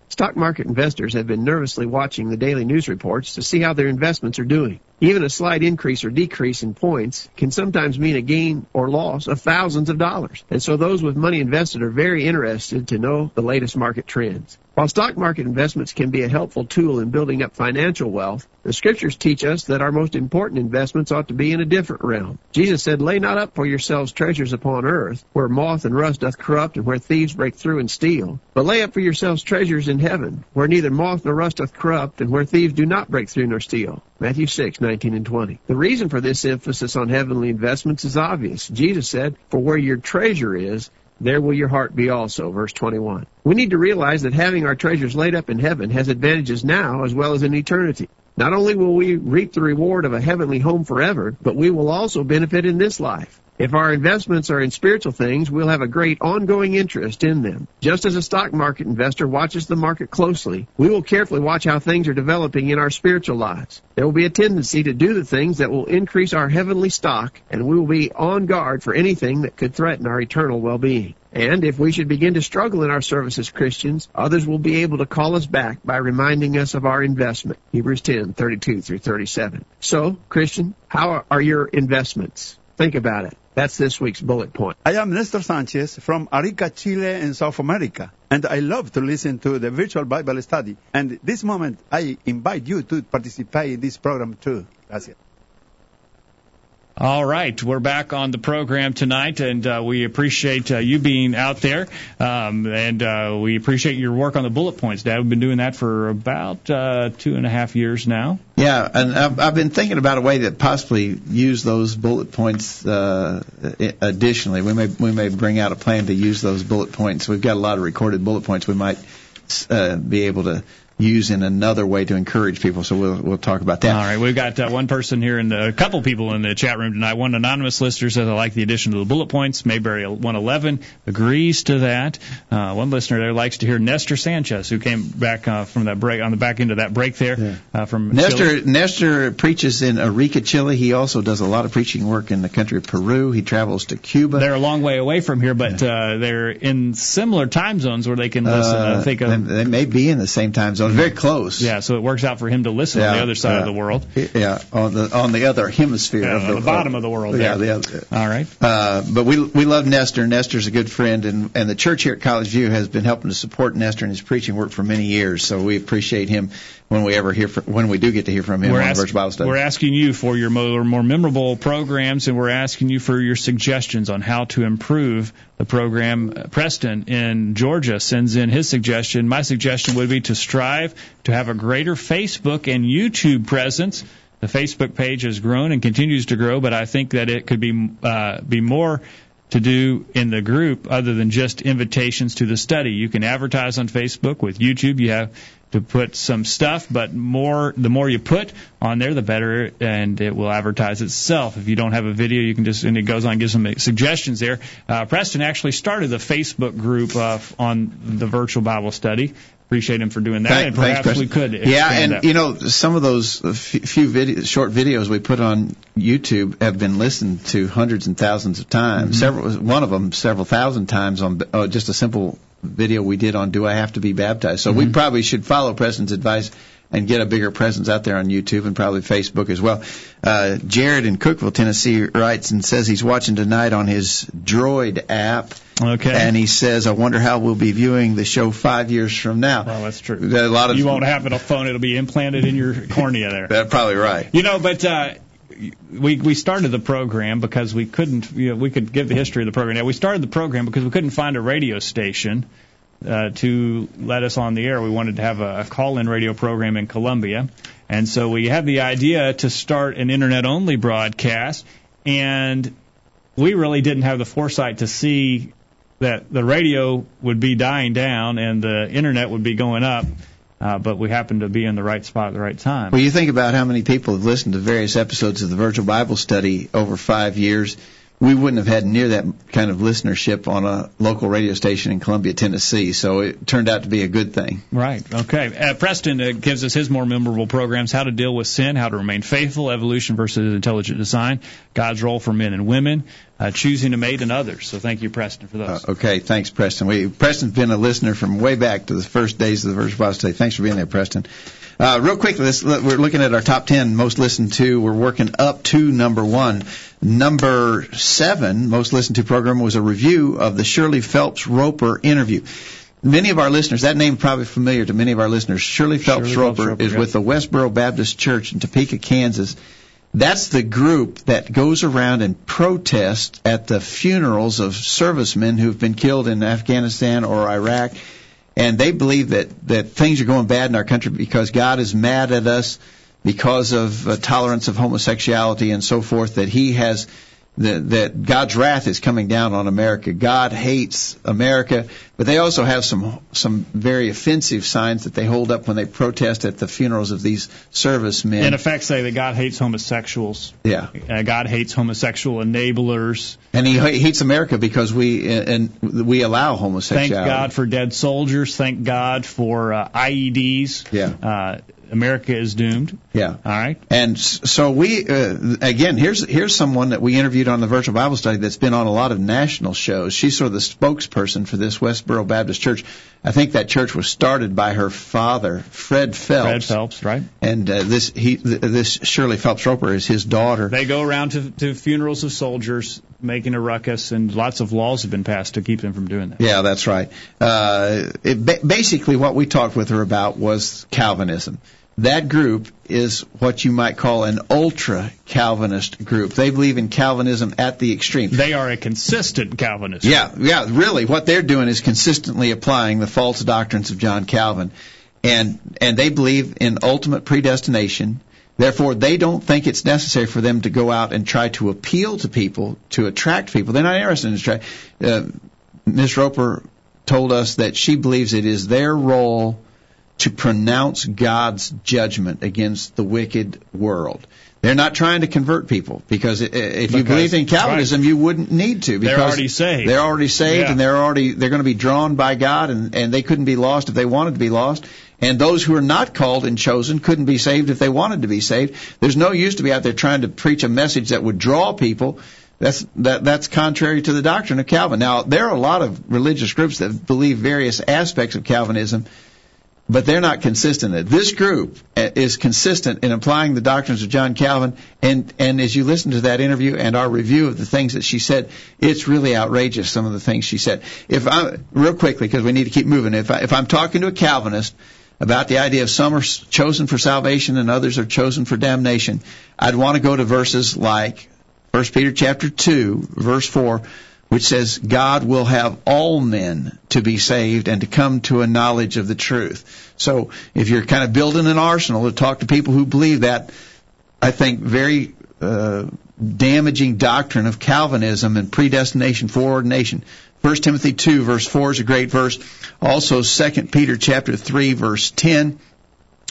Stock market investors have been nervously watching the daily news reports to see how their investments are doing. Even a slight increase or decrease in points can sometimes mean a gain or loss of thousands of dollars. And so those with money invested are very interested to know the latest market trends. While stock market investments can be a helpful tool in building up financial wealth, the scriptures teach us that our most important investments ought to be in a different realm. Jesus said, Lay not up for yourselves treasures upon earth, where moth and rust doth corrupt, and where thieves break through and steal. But lay up for yourselves treasures in heaven, where neither moth nor rust doth corrupt, and where thieves do not break through nor steal. Matthew 6, 19 and 20. The reason for this emphasis on heavenly investments is obvious. Jesus said, For where your treasure is, there will your heart be also. Verse 21. We need to realize that having our treasures laid up in heaven has advantages now as well as in eternity. Not only will we reap the reward of a heavenly home forever, but we will also benefit in this life. If our investments are in spiritual things, we'll have a great ongoing interest in them. Just as a stock market investor watches the market closely, we will carefully watch how things are developing in our spiritual lives. There will be a tendency to do the things that will increase our heavenly stock, and we will be on guard for anything that could threaten our eternal well-being. And if we should begin to struggle in our service as Christians, others will be able to call us back by reminding us of our investment. Hebrews 10, 32 through 37. So, Christian, how are your investments? Think about it. That's this week's bullet point. I am Nestor Sanchez from Arica, Chile in South America, and I love to listen to the virtual Bible study. And this moment, I invite you to participate in this program too. Gracias. All right, we're back on the program tonight, and uh, we appreciate uh, you being out there, um, and uh, we appreciate your work on the bullet points, Dad. We've been doing that for about uh, two and a half years now. Yeah, and I've, I've been thinking about a way to possibly use those bullet points uh, additionally. We may we may bring out a plan to use those bullet points. We've got a lot of recorded bullet points. We might uh, be able to use in another way to encourage people. So we'll we'll talk about that. All right, we've got uh, one person here and a couple people in the chat room tonight. One anonymous listener says I like the addition to the bullet points. Mayberry 111 agrees to that. Uh, one listener there likes to hear Nestor Sanchez, who came back uh, from that break on the back end of that break there Yeah. uh, from Nestor Chile. Nestor preaches in Arica, Chile. He also does a lot of preaching work in the country of Peru. He travels to Cuba. They're a long way away from here, but uh, they're in similar time zones where they can listen. Uh, I think they, they may be in the same time zone, very close. yeah, so it works out for him to listen on the other side of the world. Yeah, on the on the other hemisphere Yeah, of on the bottom of the world Yeah, there. the other. All right. Uh, but we we love Nestor. Nestor's a good friend, and and the church here at College View has been helping to support Nestor in his preaching work for many years. So we appreciate him when we ever hear from, when we do get to hear from him We're, on ask- Virtual Bible Study. we're asking you for your more, more memorable programs, and we're asking you for your suggestions on how to improve the program. Preston in Georgia sends in his suggestion. My suggestion would be to strive to have a greater Facebook and YouTube presence. The Facebook page has grown and continues to grow, but I think that it could be uh, be more to do in the group other than just invitations to the study. You can advertise on Facebook with YouTube. You have to put some stuff, but more the more you put on there, the better, and it will advertise itself. If you don't have a video, you can just and it goes on and gives some suggestions there. Uh, Preston actually started the Facebook group uh, on the virtual Bible study. Appreciate him for doing that, Thank- and thanks, perhaps we could. Yeah, and that. you know some of those few video, short videos we put on YouTube have been listened to hundreds and thousands of times. Mm-hmm. Several, one of them several thousand times on uh, just a simple video we did on "Do I Have to Be Baptized?" So Mm-hmm. we probably should follow Preston's advice and get a bigger presence out there on YouTube and probably Facebook as well. Uh, Jared in Cookeville, Tennessee, writes and says he's watching tonight on his Droid app. Okay. And he says, "I wonder how we'll be viewing the show five years from now." well, that's true. A lot of you won't have it on phone; it'll be implanted in your cornea there. [laughs] That's probably right. You know, but uh, we we started the program because we couldn't. You know, we could give the history of the program. Now, we started the program because we couldn't find a radio station uh, to let us on the air. We wanted to have a, a call-in radio program in Columbia, and so we had the idea to start an internet-only broadcast, and we really didn't have the foresight to see that the radio would be dying down and the internet would be going up. Uh, but we happened to be in the right spot at the right time. Well, you think about how many people have listened to various episodes of the Virtual Bible Study over five years. We wouldn't have had near that kind of listenership on a local radio station in Columbia, Tennessee. So it turned out to be a good thing. Right. Okay. Uh, Preston uh, gives us his more memorable programs: how to deal with sin, how to remain faithful, evolution versus intelligent design, God's role for men and women, uh, choosing a mate, and others. So thank you, Preston, for those. Uh, okay, thanks, Preston. We, Preston's been a listener from way back to the first days of the Virtual Bible Study. Thanks for being there, Preston. Uh, real quick, let's, we're looking at our top 10 most listened to. We're working up to number one. Number seven most listened to program was a review of the Shirley Phelps Roper interview. Many of our listeners, that name probably familiar to many of our listeners. Shirley Phelps Shirley Phelps Roper Roper, is yeah. with the Westboro Baptist Church in Topeka, Kansas. That's the group that goes around and protests at the funerals of servicemen who've been killed in Afghanistan or Iraq. And they believe that, that things are going bad in our country because God is mad at us because of uh, tolerance of homosexuality and so forth, that He has, that, that God's wrath is coming down on America. God hates America, but they also have some, some very offensive signs that they hold up when they protest at the funerals of these servicemen. In effect, say that God hates homosexuals. Yeah. Uh, God hates homosexual enablers. And he hates America because we and we allow homosexuals. Thank homosexuality. God for dead soldiers. Thank God for uh, IEDs. Yeah. Uh, America is doomed. Yeah. All right. And so we uh, again here's here's someone that we interviewed on the virtual Bible study that's been on a lot of national shows. She's sort of the spokesperson for this Westboro Baptist Church. I think that church was started by her father, Fred Phelps. Fred Phelps, right? And uh, this he th- this Shirley Phelps Roper is his daughter. They go around to, to funerals of soldiers making a ruckus, and lots of laws have been passed to keep them from doing that. Yeah, that's right. Uh, it, ba- basically, what we talked with her about was Calvinism. That group is what you might call an ultra Calvinist group. They believe in Calvinism at the extreme. They are a consistent Calvinist. Yeah, yeah, really. What they're doing is consistently applying the false doctrines of John Calvin. And, and they believe in ultimate predestination. Therefore, they don't think it's necessary for them to go out and try to appeal to people, to attract people. They're not interested in attract. Uh, Ms. Roper told us that she believes it is their role to pronounce God's judgment against the wicked world. They're not trying to convert people because if Because- you believed in Calvinism, right. you wouldn't need to. They're Because already saved. They're already saved, Yeah. and they're already they're going to be drawn by God, and and they couldn't be lost if they wanted to be lost. And those who are not called and chosen couldn't be saved if they wanted to be saved. There's no use to be out there trying to preach a message that would draw people. That's that that's contrary to the doctrine of Calvin. Now there are a lot of religious groups that believe various aspects of Calvinism but they're not consistent. This group uh, is consistent in applying the doctrines of John Calvin, and and as you listen to that interview and our review of the things that she said, it's really outrageous. Some of the things she said. If I real quickly because we need to keep moving. If I, if I'm talking to a Calvinist about the idea of some are chosen for salvation and others are chosen for damnation, I'd want to go to verses like 1 Peter chapter 2 verse 4 which says God will have all men to be saved and to come to a knowledge of the truth. So if you're kind of building an arsenal to talk to people who believe that, I think very uh, damaging doctrine of Calvinism and predestination, foreordination. 1 Timothy 2 verse 4 is a great verse. Also 2 Peter chapter 3 verse 10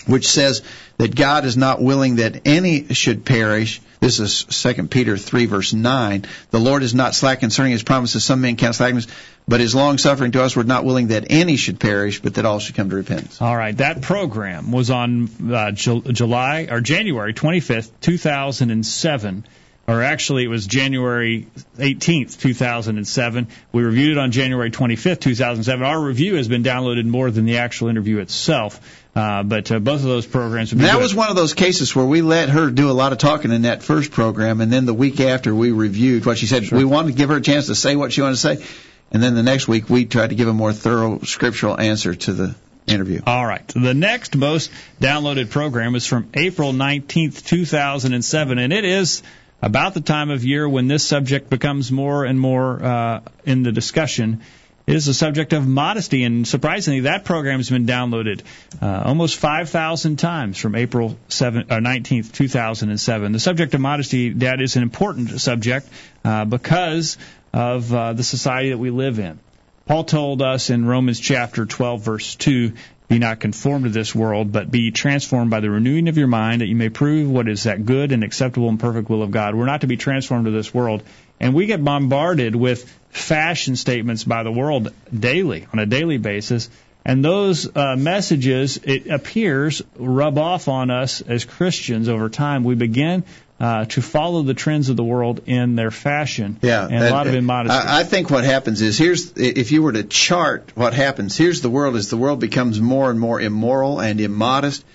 which says that God is not willing that any should perish. This is 2 Peter 3 verse 9. The Lord is not slack concerning his promises. Some men count slackness, but is long suffering to us. We're not willing that any should perish, but that all should come to repentance. All right, that program was on uh, Ju- July or January 25th, 2007. Or actually, it was January 18th, 2007. We reviewed it on January 25th, 2007. Our review has been downloaded more than the actual interview itself. Uh, but uh, both of those programs have been That good. was one of those cases where we let her do a lot of talking in that first program, and then the week after we reviewed what she said. We wanted to give her a chance to say what she wanted to say, and then the next week we tried to give a more thorough scriptural answer to the interview. All right. The next most downloaded program is from April 19th, 2007, and it is about the time of year when this subject becomes more and more uh, in the discussion. Is the subject of modesty, and surprisingly, that program has been downloaded uh, almost 5,000 times from April 7, uh, 19th, 2007. The subject of modesty, Dad, is an important subject uh, because of uh, the society that we live in. Paul told us in Romans chapter 12, verse 2, be not conformed to this world, but be transformed by the renewing of your mind, that you may prove what is that good and acceptable and perfect will of God. We're not to be transformed to this world. And we get bombarded with fashion statements by the world daily, on a daily basis. And those uh, messages, it appears, rub off on us as Christians over time. We begin uh, to follow the trends of the world in their fashion. Yeah, And a lot of immodesty. I, I think what happens is here's if you were to chart what happens. Here's the world as the world becomes more and more immoral and immodest,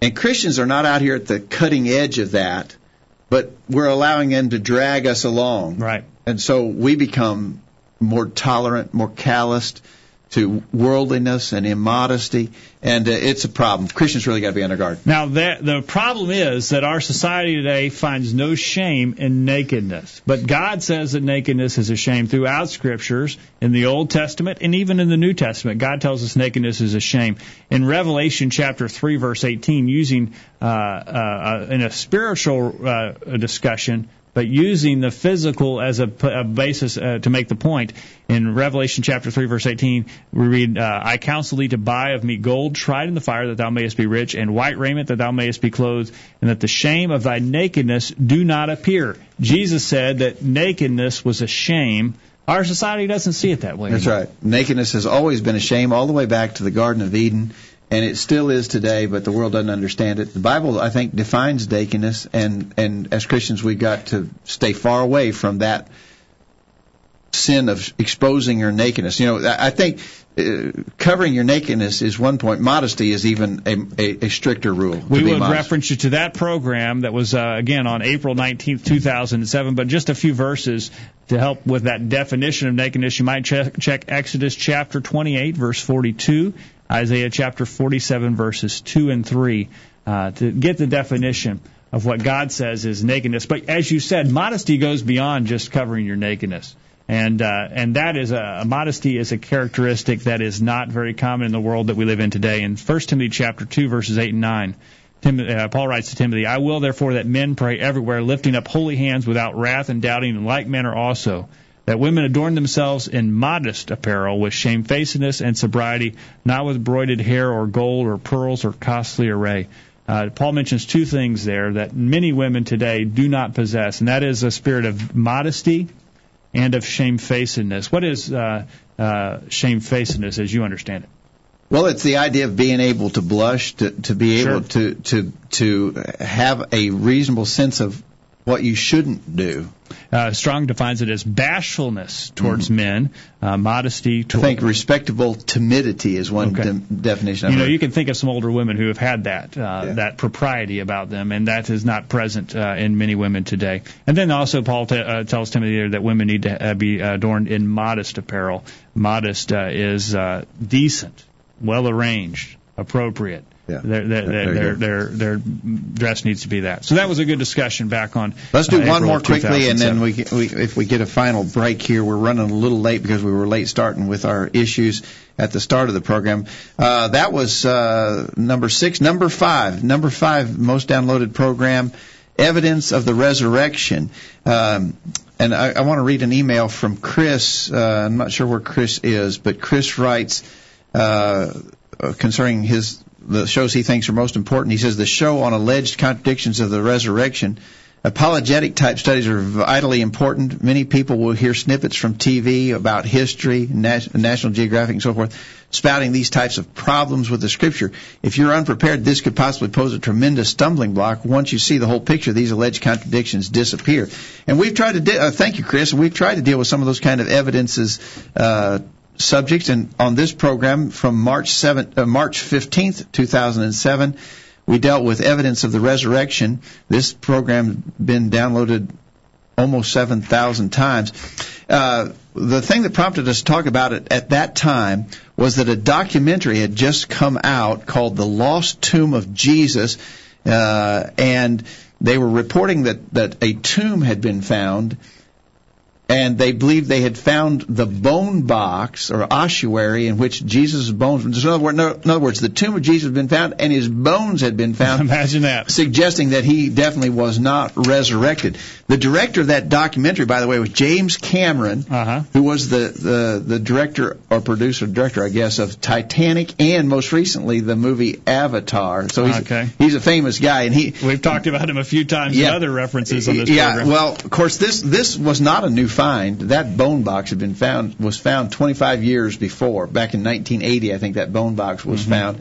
and Christians are not out here at the cutting edge of that, but we're allowing them to drag us along. Right. And so we become more tolerant, more calloused to worldliness and immodesty, and uh, it's a problem. Christians really got to be on their guard. Now, that, the problem is that our society today finds no shame in nakedness. But God says that nakedness is a shame throughout scriptures, in the Old Testament and even in the New Testament. God tells us nakedness is a shame. In Revelation chapter 3, verse 18, using uh, uh, in a spiritual uh, discussion, but using the physical as a, a basis uh, to make the point. In Revelation chapter 3 verse 18, we read, uh, I counsel thee to buy of me gold tried in the fire that thou mayest be rich, and white raiment that thou mayest be clothed, and that the shame of thy nakedness do not appear. Jesus said that nakedness was a shame. Our society doesn't see it that way. That's right. Nakedness has always been a shame, all the way back to the Garden of Eden, and it still is today. But the world doesn't understand it. The Bible, I think, defines nakedness, and and as Christians, we've got to stay far away from that sin of exposing your nakedness. You know, I think uh, covering your nakedness is one point. Modesty is even a, a, a stricter rule. We would modest. reference you to that program that was, uh, again, on April 19th, 2007, but just a few verses to help with that definition of nakedness. You might check, check Exodus chapter 28, verse 42, Isaiah chapter 47, verses 2 and 3. uh, to get the definition of what God says is nakedness. But as you said, modesty goes beyond just covering your nakedness. And uh, and that is a, a modesty is a characteristic that is not very common in the world that we live in today. In 1 Timothy chapter 2 verses 8 and 9, Tim, uh, Paul writes to Timothy, I will therefore that men pray everywhere, lifting up holy hands without wrath and doubting, in like manner also that women adorn themselves in modest apparel with shamefacedness and sobriety, not with broided hair or gold or pearls or costly array. Uh, Paul mentions two things there that many women today do not possess, and that is a spirit of modesty and of shamefacedness. What is uh, uh, shamefacedness as you understand it? Well, it's the idea of being able to blush, to, to be able Sure. to, to, to have a reasonable sense of what you shouldn't do. Uh, Strong defines it as bashfulness towards men, uh, modesty I think respectable timidity is one Okay. de- definition. I've You know, heard. you can think of some older women who have had that uh, that propriety about them, and that is not present uh, in many women today. And then also, Paul t- uh, tells Timothy there that women need to uh, be adorned in modest apparel. Modest uh, is uh, decent, well arranged, appropriate. Yeah. Their, their, their, their, their dress needs to be that. So that was a good discussion back on. Let's do uh, one April more quickly, and then we, we, if we get a final break here, we're running a little late because we were late starting with our issues at the start of the program. Uh, that was uh, number six. Number five, number five most downloaded program, evidence of the resurrection. Um, and I, I want to read an email from Chris. Uh, I'm not sure where Chris is, but Chris writes uh, concerning his the shows he thinks are most important. He says the show on alleged contradictions of the resurrection. Apologetic type studies are vitally important. Many people will hear snippets from TV about history, National Geographic, and so forth, spouting these types of problems with the Scripture. If you're unprepared, this could possibly pose a tremendous stumbling block. Once you see the whole picture, these alleged contradictions disappear. And we've tried to. De- uh, thank you, Chris. We've tried to deal with some of those kind of evidences. Uh, subjects and on this program from March 7 uh, March 15th 2007 we dealt with evidence of the resurrection. This program been downloaded almost 7,000 times. Uh, the thing that prompted us to talk about it at that time was that a documentary had just come out called The Lost Tomb of Jesus uh, and they were reporting that, that a tomb had been found and they believed they had found the bone box or ossuary in which Jesus' bones. In other, words, in other words, the tomb of Jesus had been found, and his bones had been found. Imagine that. Suggesting that he definitely was not resurrected. The director of that documentary, by the way, was James Cameron, Uh-huh. who was the, the, the director or producer, director, I guess, of Titanic and most recently the movie Avatar. So he's, Okay. he's a famous guy, and he We've talked about him a few times in Yeah. other references on this yeah, program. well, of course, this this was not a new find. That bone box had been found was found 25 years before. Back in 1980, I think that bone box was Mm-hmm. found.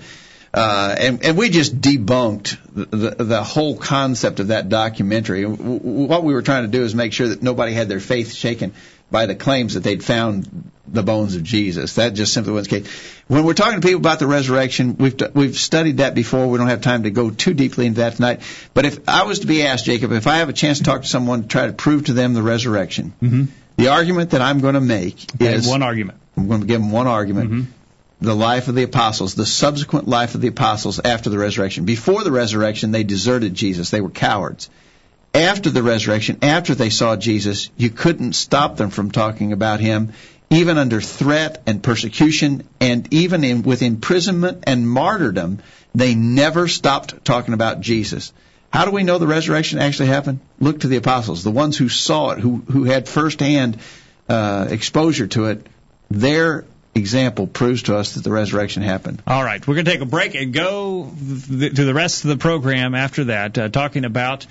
Uh, and, and we just debunked the, the, the whole concept of that documentary. W- w- What we were trying to do is make sure that nobody had their faith shaken by the claims that they'd found the bones of Jesus. That just simply wasn't the case. When we're talking to people about the resurrection, we've we've studied that before. We don't have time to go too deeply into that tonight. But if I was to be asked, Jacob, if I have a chance to talk to someone to try to prove to them the resurrection, Mhm. the argument that I'm going to make Okay, is one argument. I'm going to give them one argument. Mhm. The life of the apostles, the subsequent life of the apostles after the resurrection. Before the resurrection, they deserted Jesus. They were cowards. After the resurrection, after they saw Jesus, you couldn't stop them from talking about him, even under threat and persecution, and even in, with imprisonment and martyrdom, they never stopped talking about Jesus. How do we know the resurrection actually happened? Look to the apostles, the ones who saw it, who who had firsthand uh, exposure to it. Their example proves to us that the resurrection happened. All right, we're going to take a break and go th- to the rest of the program after that, uh, talking about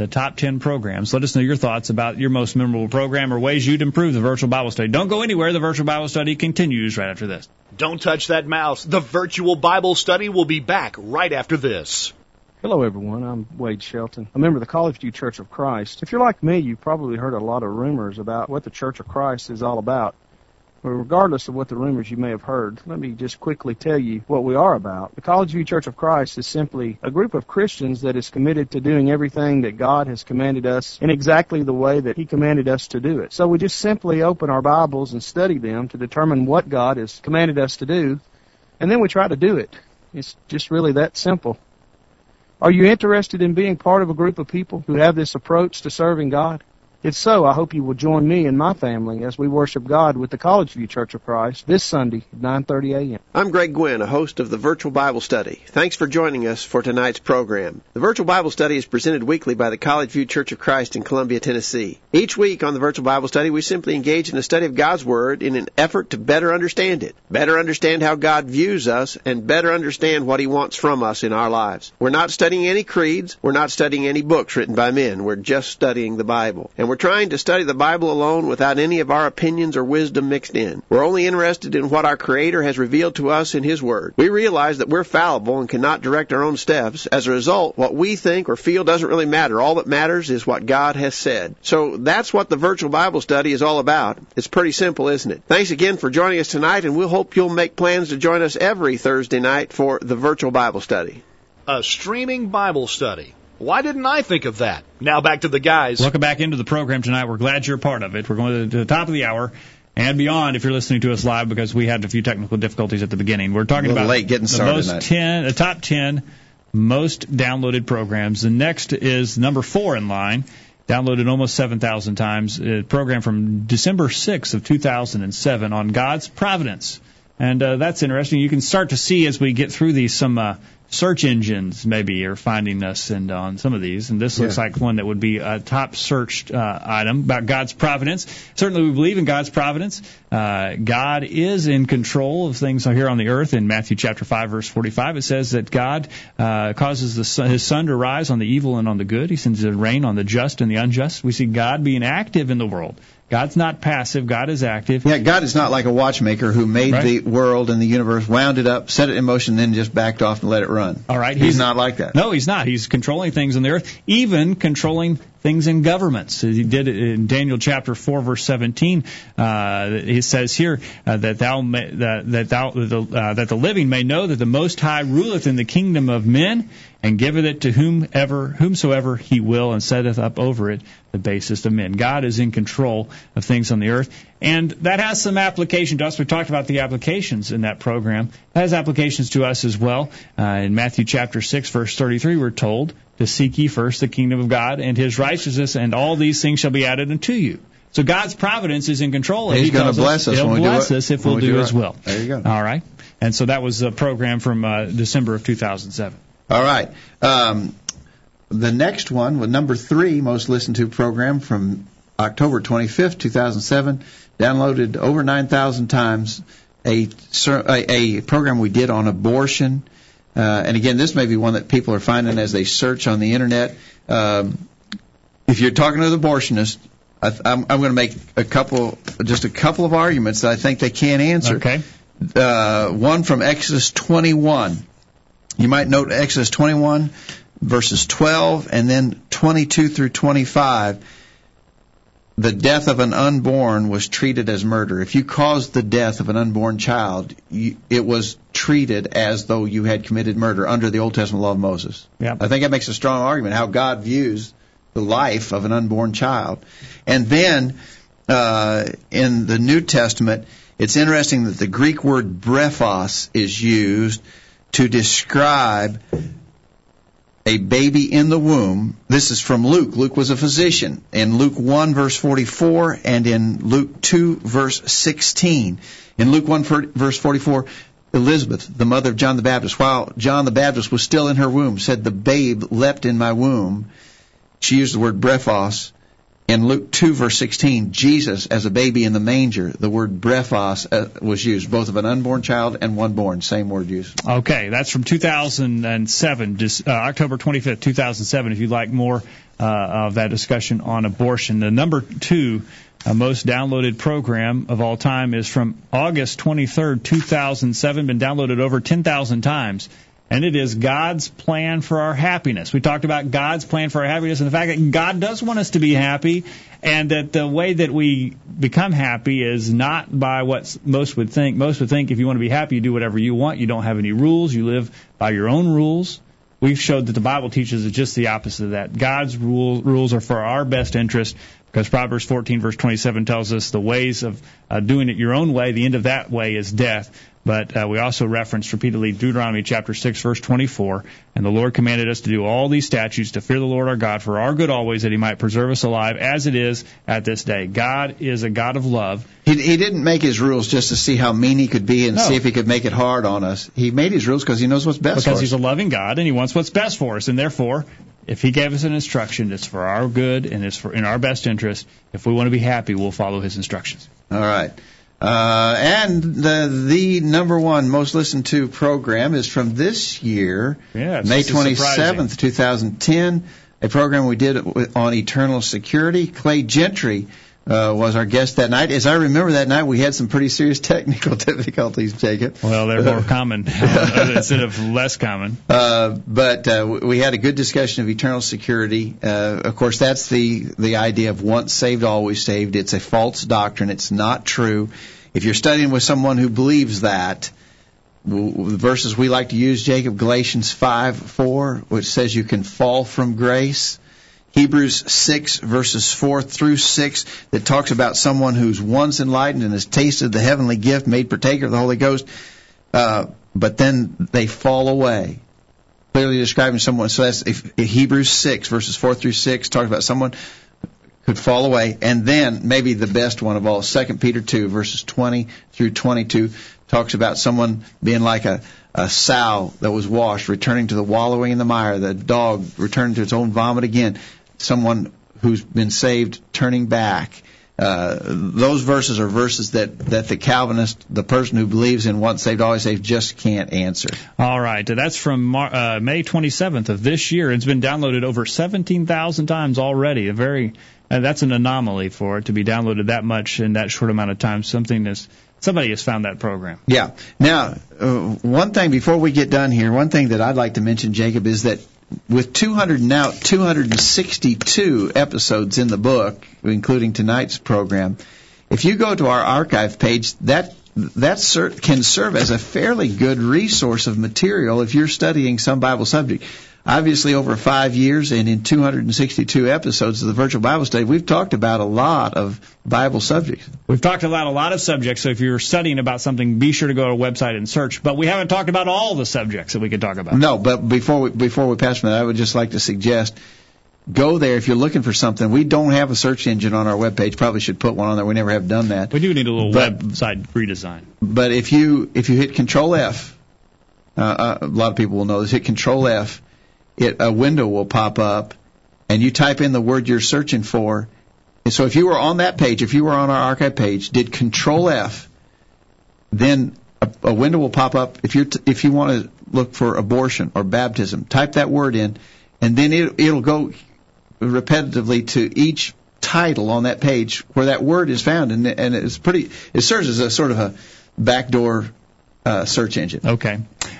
the top 10 programs. Let us know your thoughts about your most memorable program or ways you'd improve the virtual Bible study. Don't go anywhere. The virtual Bible study continues right after this. Don't touch that mouse. The virtual Bible study will be back right after this. Hello, everyone. I'm Wade Shelton, a member of the College View Church of Christ. If you're like me, you've probably heard a lot of rumors about what the Church of Christ is all about. Regardless of what the rumors you may have heard, let me just quickly tell you what we are about. The College View Church of Christ is simply a group of Christians that is committed to doing everything that God has commanded us in exactly the way that He commanded us to do it. So we just simply open our Bibles and study them to determine what God has commanded us to do, and then we try to do it. It's just really that simple. Are you interested in being part of a group of people who have this approach to serving God? If so, I hope you will join me and my family as we worship God with the College View Church of Christ this Sunday at 9:30 a.m. I'm Greg Gwin, a host of the Virtual Bible Study. Thanks for joining us for tonight's program. The Virtual Bible Study is presented weekly by the College View Church of Christ in Columbia, Tennessee. Each week on the Virtual Bible Study, we simply engage in the study of God's Word in an effort to better understand it, better understand how God views us, and better understand what He wants from us in our lives. We're not studying any creeds. We're not studying any books written by men. We're just studying the Bible. And we're trying to study the Bible alone without any of our opinions or wisdom mixed in. We're only interested in what our Creator has revealed to us in His Word. We realize that we're fallible and cannot direct our own steps. As a result, what we think or feel doesn't really matter. All that matters is what God has said. So that's what the virtual Bible study is all about. It's pretty simple, isn't it? Thanks again for joining us tonight, and we'll hope you'll make plans to join us every Thursday night for the virtual Bible study. A streaming Bible study. Why didn't I think of that? Now back to the guys. Welcome back into the program tonight. We're glad you're a part of it. We're going to the top of the hour and beyond if you're listening to us live because we had a few technical difficulties at the beginning. We're talking about late getting the started most tonight. 10, the top 10 most downloaded programs. The next is number 4 in line. Downloaded almost 7,000 times. A program from December 6th of 2007 on God's Providence. And uh, that's interesting. You can start to see as we get through these some uh, search engines maybe are finding us and on some of these. And this looks Yeah. like one that would be a top searched uh, item about God's providence. Certainly, we believe in God's providence. Uh, God is in control of things here on the earth. In Matthew chapter five, verse forty-five, it says that God uh, causes the sun, His sun to rise on the evil and on the good. He sends the rain on the just and the unjust. We see God being active in the world. God's not passive. God is active. Yeah, God is not like a watchmaker who made Right. the world and the universe, wound it up, set it in motion, then just backed off and let it run. All right, He's, not like that. No, he's not. He's controlling things on the earth, even controlling things in governments. He did it in Daniel chapter four, verse seventeen. Uh, he says here uh, that thou may, that, that thou the, uh, that the living may know that the Most High ruleth in the kingdom of men, and giveth it to whomever whomsoever He will, and setteth up over it the basest of men. God is in control of things on the earth, and that has some application to us. We talked about the applications in that program. That has applications to us as well. Uh, in Matthew chapter 6, verse 33, we're told to seek ye first the kingdom of God and his righteousness, and all these things shall be added unto you. So God's providence is in control. and He's He gonna bless us He'll when we do bless us if we'll we do, do as well. There you go. All right. And so that was a program from uh, December of 2007. All right. Um, the next one, with number three most listened to program from October 25th, 2007, downloaded over 9,000 times. A, a a program we did on abortion. Uh, and again, this may be one that people are finding as they search on the internet. Um, if you're talking to the abortionist, I, I'm, I'm going to make a couple, just a couple of arguments that I think they can't answer. Okay. Uh, one from Exodus 21. You might note Exodus 21 verses 12 and then 22 through 25. The death of an unborn was treated as murder. If you caused the death of an unborn child, you, it was treated as though you had committed murder under the Old Testament law of Moses. Yeah. I think that makes a strong argument how God views the life of an unborn child. And then uh, in the New Testament, it's interesting that the Greek word brephos is used to describe a baby in the womb. This is from Luke. Luke was a physician. In Luke 1 verse 44 and in Luke 2 verse 16. In Luke 1 verse 44, Elizabeth, the mother of John the Baptist, while John the Baptist was still in her womb, said, the babe leapt in my womb. She used the word brephos. In Luke 2 verse 16, Jesus as a baby in the manger, the word brephos uh, was used, both of an unborn child and one born, same word used. Okay, that's from 2007, dis- uh, October 25th, 2007. If you'd like more uh, of that discussion on abortion, the number two uh, most downloaded program of all time is from August 23rd, 2007. Been downloaded over 10,000 times. And it is God's plan for our happiness. We talked about God's plan for our happiness and the fact that God does want us to be happy, and that the way that we become happy is not by what most would think. Most would think if you want to be happy, you do whatever you want. You don't have any rules. You live by your own rules. We've showed that the Bible teaches just the opposite of that. God's rule, rules are for our best interest, Because Proverbs 14 verse 27 tells us the ways of uh, doing it your own way, the end of that way is death. But uh, we also reference repeatedly Deuteronomy chapter 6 verse 24, and the Lord commanded us to do all these statutes to fear the Lord our God for our good always, that He might preserve us alive as it is at this day. God is a God of love. He, he didn't make his rules just to see how mean he could be and No. see if he could make it hard on us. He made his rules because he knows what's best because He's a loving God and He wants what's best for us, and therefore, if He gave us an instruction, it's for our good and it's for in our best interest. If we want to be happy, we'll follow His instructions. All right. Uh, and the the number one most listened to program is from this year, Yeah, May it's twenty surprising. two thousand ten. A program we did on eternal security. Clay Gentry uh, was our guest that night. As I remember that night, we had some pretty serious [laughs] technical difficulties, Jacob. Well, they're more common [laughs] uh, [laughs] instead of less common. Uh, but uh, we had a good discussion of eternal security. Uh, of course, that's the the idea of once saved, always saved. It's a false doctrine. It's not true. If you're studying with someone who believes that, the verses we like to use, Jacob, Galatians 5, 4, which says you can fall from grace. Hebrews 6 verses 4 through 6 that talks about someone who's once enlightened and has tasted the heavenly gift, made partaker of the Holy Ghost, uh, but then they fall away. Clearly describing someone. So that's if, if Hebrews 6 verses 4 through 6 talks about someone could fall away. And then maybe the best one of all, 2 Peter 2 verses 20 through 22 talks about someone being like a, a sow that was washed, returning to the wallowing in the mire, the dog returning to its own vomit again, someone who's been saved turning back. Uh, those verses are verses that, that the Calvinist, the person who believes in once saved, always saved, just can't answer. All right, that's from Mar- uh, May 27th of this year. It's been downloaded over 17,000 times already. A very uh, that's an anomaly for it to be downloaded that much in that short amount of time. Something that's somebody has found that program. Yeah. Now, uh, one thing before we get done here, one thing that I'd like to mention, Jacob, is that with 200 now 262 episodes in the book, including tonight's program, if you go to our archive page, that that can serve as a fairly good resource of material if you're studying some Bible subject. Obviously, over five years and in 262 episodes of the Virtual Bible Study, we've talked about a lot of Bible subjects. We've talked about a lot of subjects, so if you're studying about something, be sure to go to our website and search. But we haven't talked about all the subjects that we could talk about. No, but before we before we pass from that, I would just like to suggest go there if you're looking for something. We don't have a search engine on our webpage. Probably should put one on there. We never have done that. We do need a little But- website redesign. But if you if you hit Control F, uh, uh, a lot of people will know this. Hit Control F, it a window will pop up, and you type in the word you're searching for. And so if you were on that page, if you were on our archive page, did Control F, then a, a window will pop up. If you t- if you want to look for abortion or baptism, type that word in, and then it, it'll go repetitively to each title on that page where that word is found, and and it's pretty. It serves as a sort of a backdoor uh, search engine. Okay.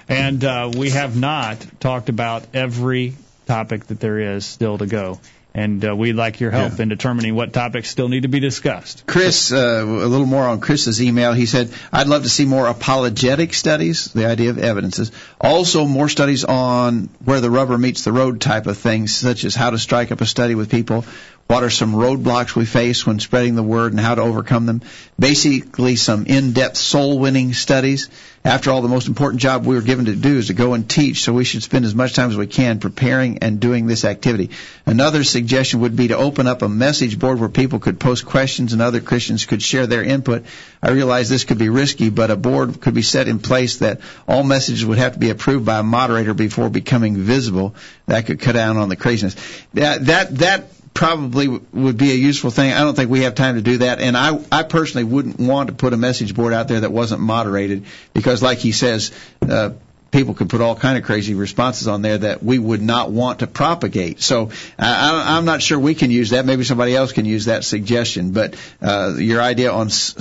And uh, we have not talked about every topic that there is still to go. And uh, we'd like your help in determining what topics still need to be discussed. Chris, uh, a little more on Chris's email. He said, I'd love to see more apologetic studies, the idea of evidences. Also, more studies on where the rubber meets the road type of things, such as how to strike up a study with people, what are some roadblocks we face when spreading the word and how to overcome them. Basically, some in-depth soul-winning studies. After all, the most important job we were given to do is to go and teach, so we should spend as much time as we can preparing and doing this activity. Another suggestion would be to open up a message board where people could post questions and other Christians could share their input. I realize this could be risky, but a board could be set in place that all messages would have to be approved by a moderator before becoming visible. That could cut down on the craziness. That that that probably would be a useful thing. I don't think we have time to do that, and I I personally wouldn't want to put a message board out there that wasn't moderated because, like he says. Uh, People could put all kind of crazy responses on there that we would not want to propagate. So I, I'm not sure we can use that. Maybe somebody else can use that suggestion. But uh, your idea on s-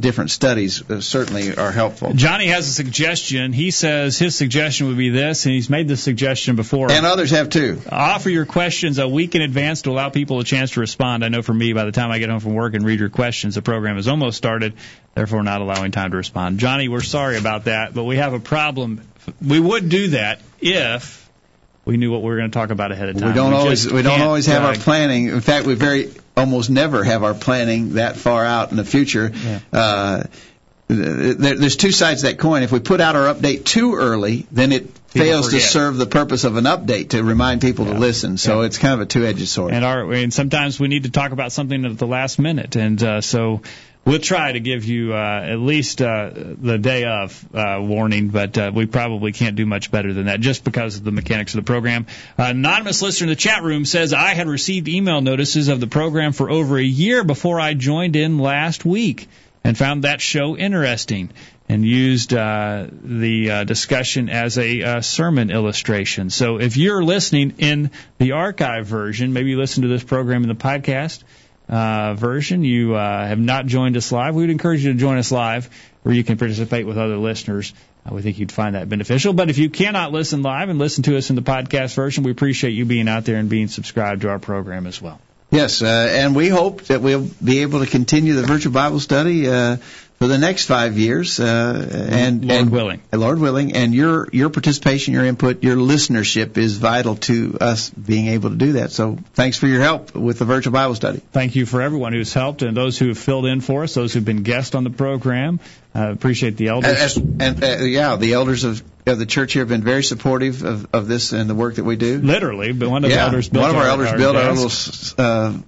different studies uh, certainly are helpful. Johnny has a suggestion. He says his suggestion would be this, and he's made this suggestion before. And others have too. Offer your questions a week in advance to allow people a chance to respond. I know for me, by the time I get home from work and read your questions, the program is almost started, therefore not allowing time to respond. Johnny, we're sorry about that, but we have a problem. We would do that if we knew what we were going to talk about ahead of time. We don't always we don't always have uh, our planning. In fact, we very almost never have our planning that far out in the future. Yeah. Uh, there, there's two sides to that coin. If we put out our update too early, then it People fails to serve the purpose of an update to remind people Yeah. to listen. So Yeah. it's kind of a two-edged sword. And our and sometimes we need to talk about something at the last minute, and uh, so we'll try to give you uh, at least uh, the day of uh, warning, but uh, we probably can't do much better than that just because of the mechanics of the program. Anonymous listener in the chat room says I had received email notices of the program for over a year before I joined in last week and found that show interesting and used uh, the uh, discussion as a uh, sermon illustration. So if you're listening in the archive version, maybe you listen to this program in the podcast uh, version, you uh, have not joined us live, we would encourage you to join us live where you can participate with other listeners. Uh, we think you'd find that beneficial. But if you cannot listen live and listen to us in the podcast version, we appreciate you being out there and being subscribed to our program as well. Yes, uh, and we hope that we'll be able to continue the virtual Bible study uh, for the next five years, uh, and Lord and, willing. Lord willing, and your your participation, your input, your listenership is vital to us being able to do that. So, thanks for your help with the virtual Bible study. Thank you for everyone who's helped and those who have filled in for us, those who've been guests on the program. Uh, appreciate the elders. As, and uh, yeah, the elders of, of the church here have been very supportive of, of this and the work that we do. Literally, but one of the elders built one of our, elders built our little uh,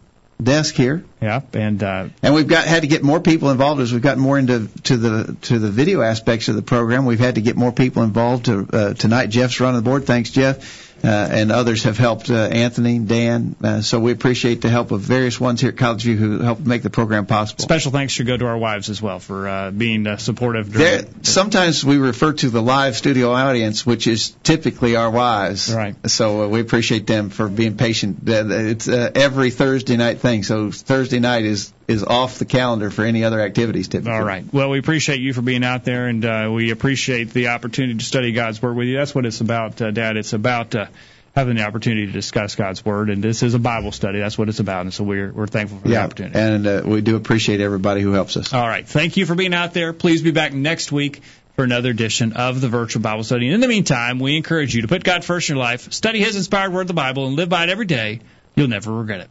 desk here. Yeah, and uh, And we've got had to get more people involved as we've gotten more into to the to the video aspects of the program. We've had to get more people involved. To, uh, tonight, Jeff's running the board. Thanks, Jeff. Uh, and others have helped uh, Anthony, Dan. Uh, so we appreciate the help of various ones here at College View who helped make the program possible. special thanks should go to our wives as well for uh, being uh, supportive. There, sometimes we refer to the live studio audience, which is typically our wives. Right. So uh, we appreciate them for being patient. It's uh, every Thursday night thing. So Thursday night is is off the calendar for any other activities. Typically. All right. Well, we appreciate you for being out there, and uh, we appreciate the opportunity to study God's Word with you. That's what it's about, uh, Dad. It's about uh, having the opportunity to discuss God's Word, and this is a Bible study. That's what it's about, and so we're we're thankful for the Yeah, opportunity. and uh, we do appreciate everybody who helps us. All right. Thank you for being out there. Please be back next week for another edition of the virtual Bible study. And in the meantime, we encourage you to put God first in your life, study His inspired Word, the Bible, and live by it every day. You'll never regret it.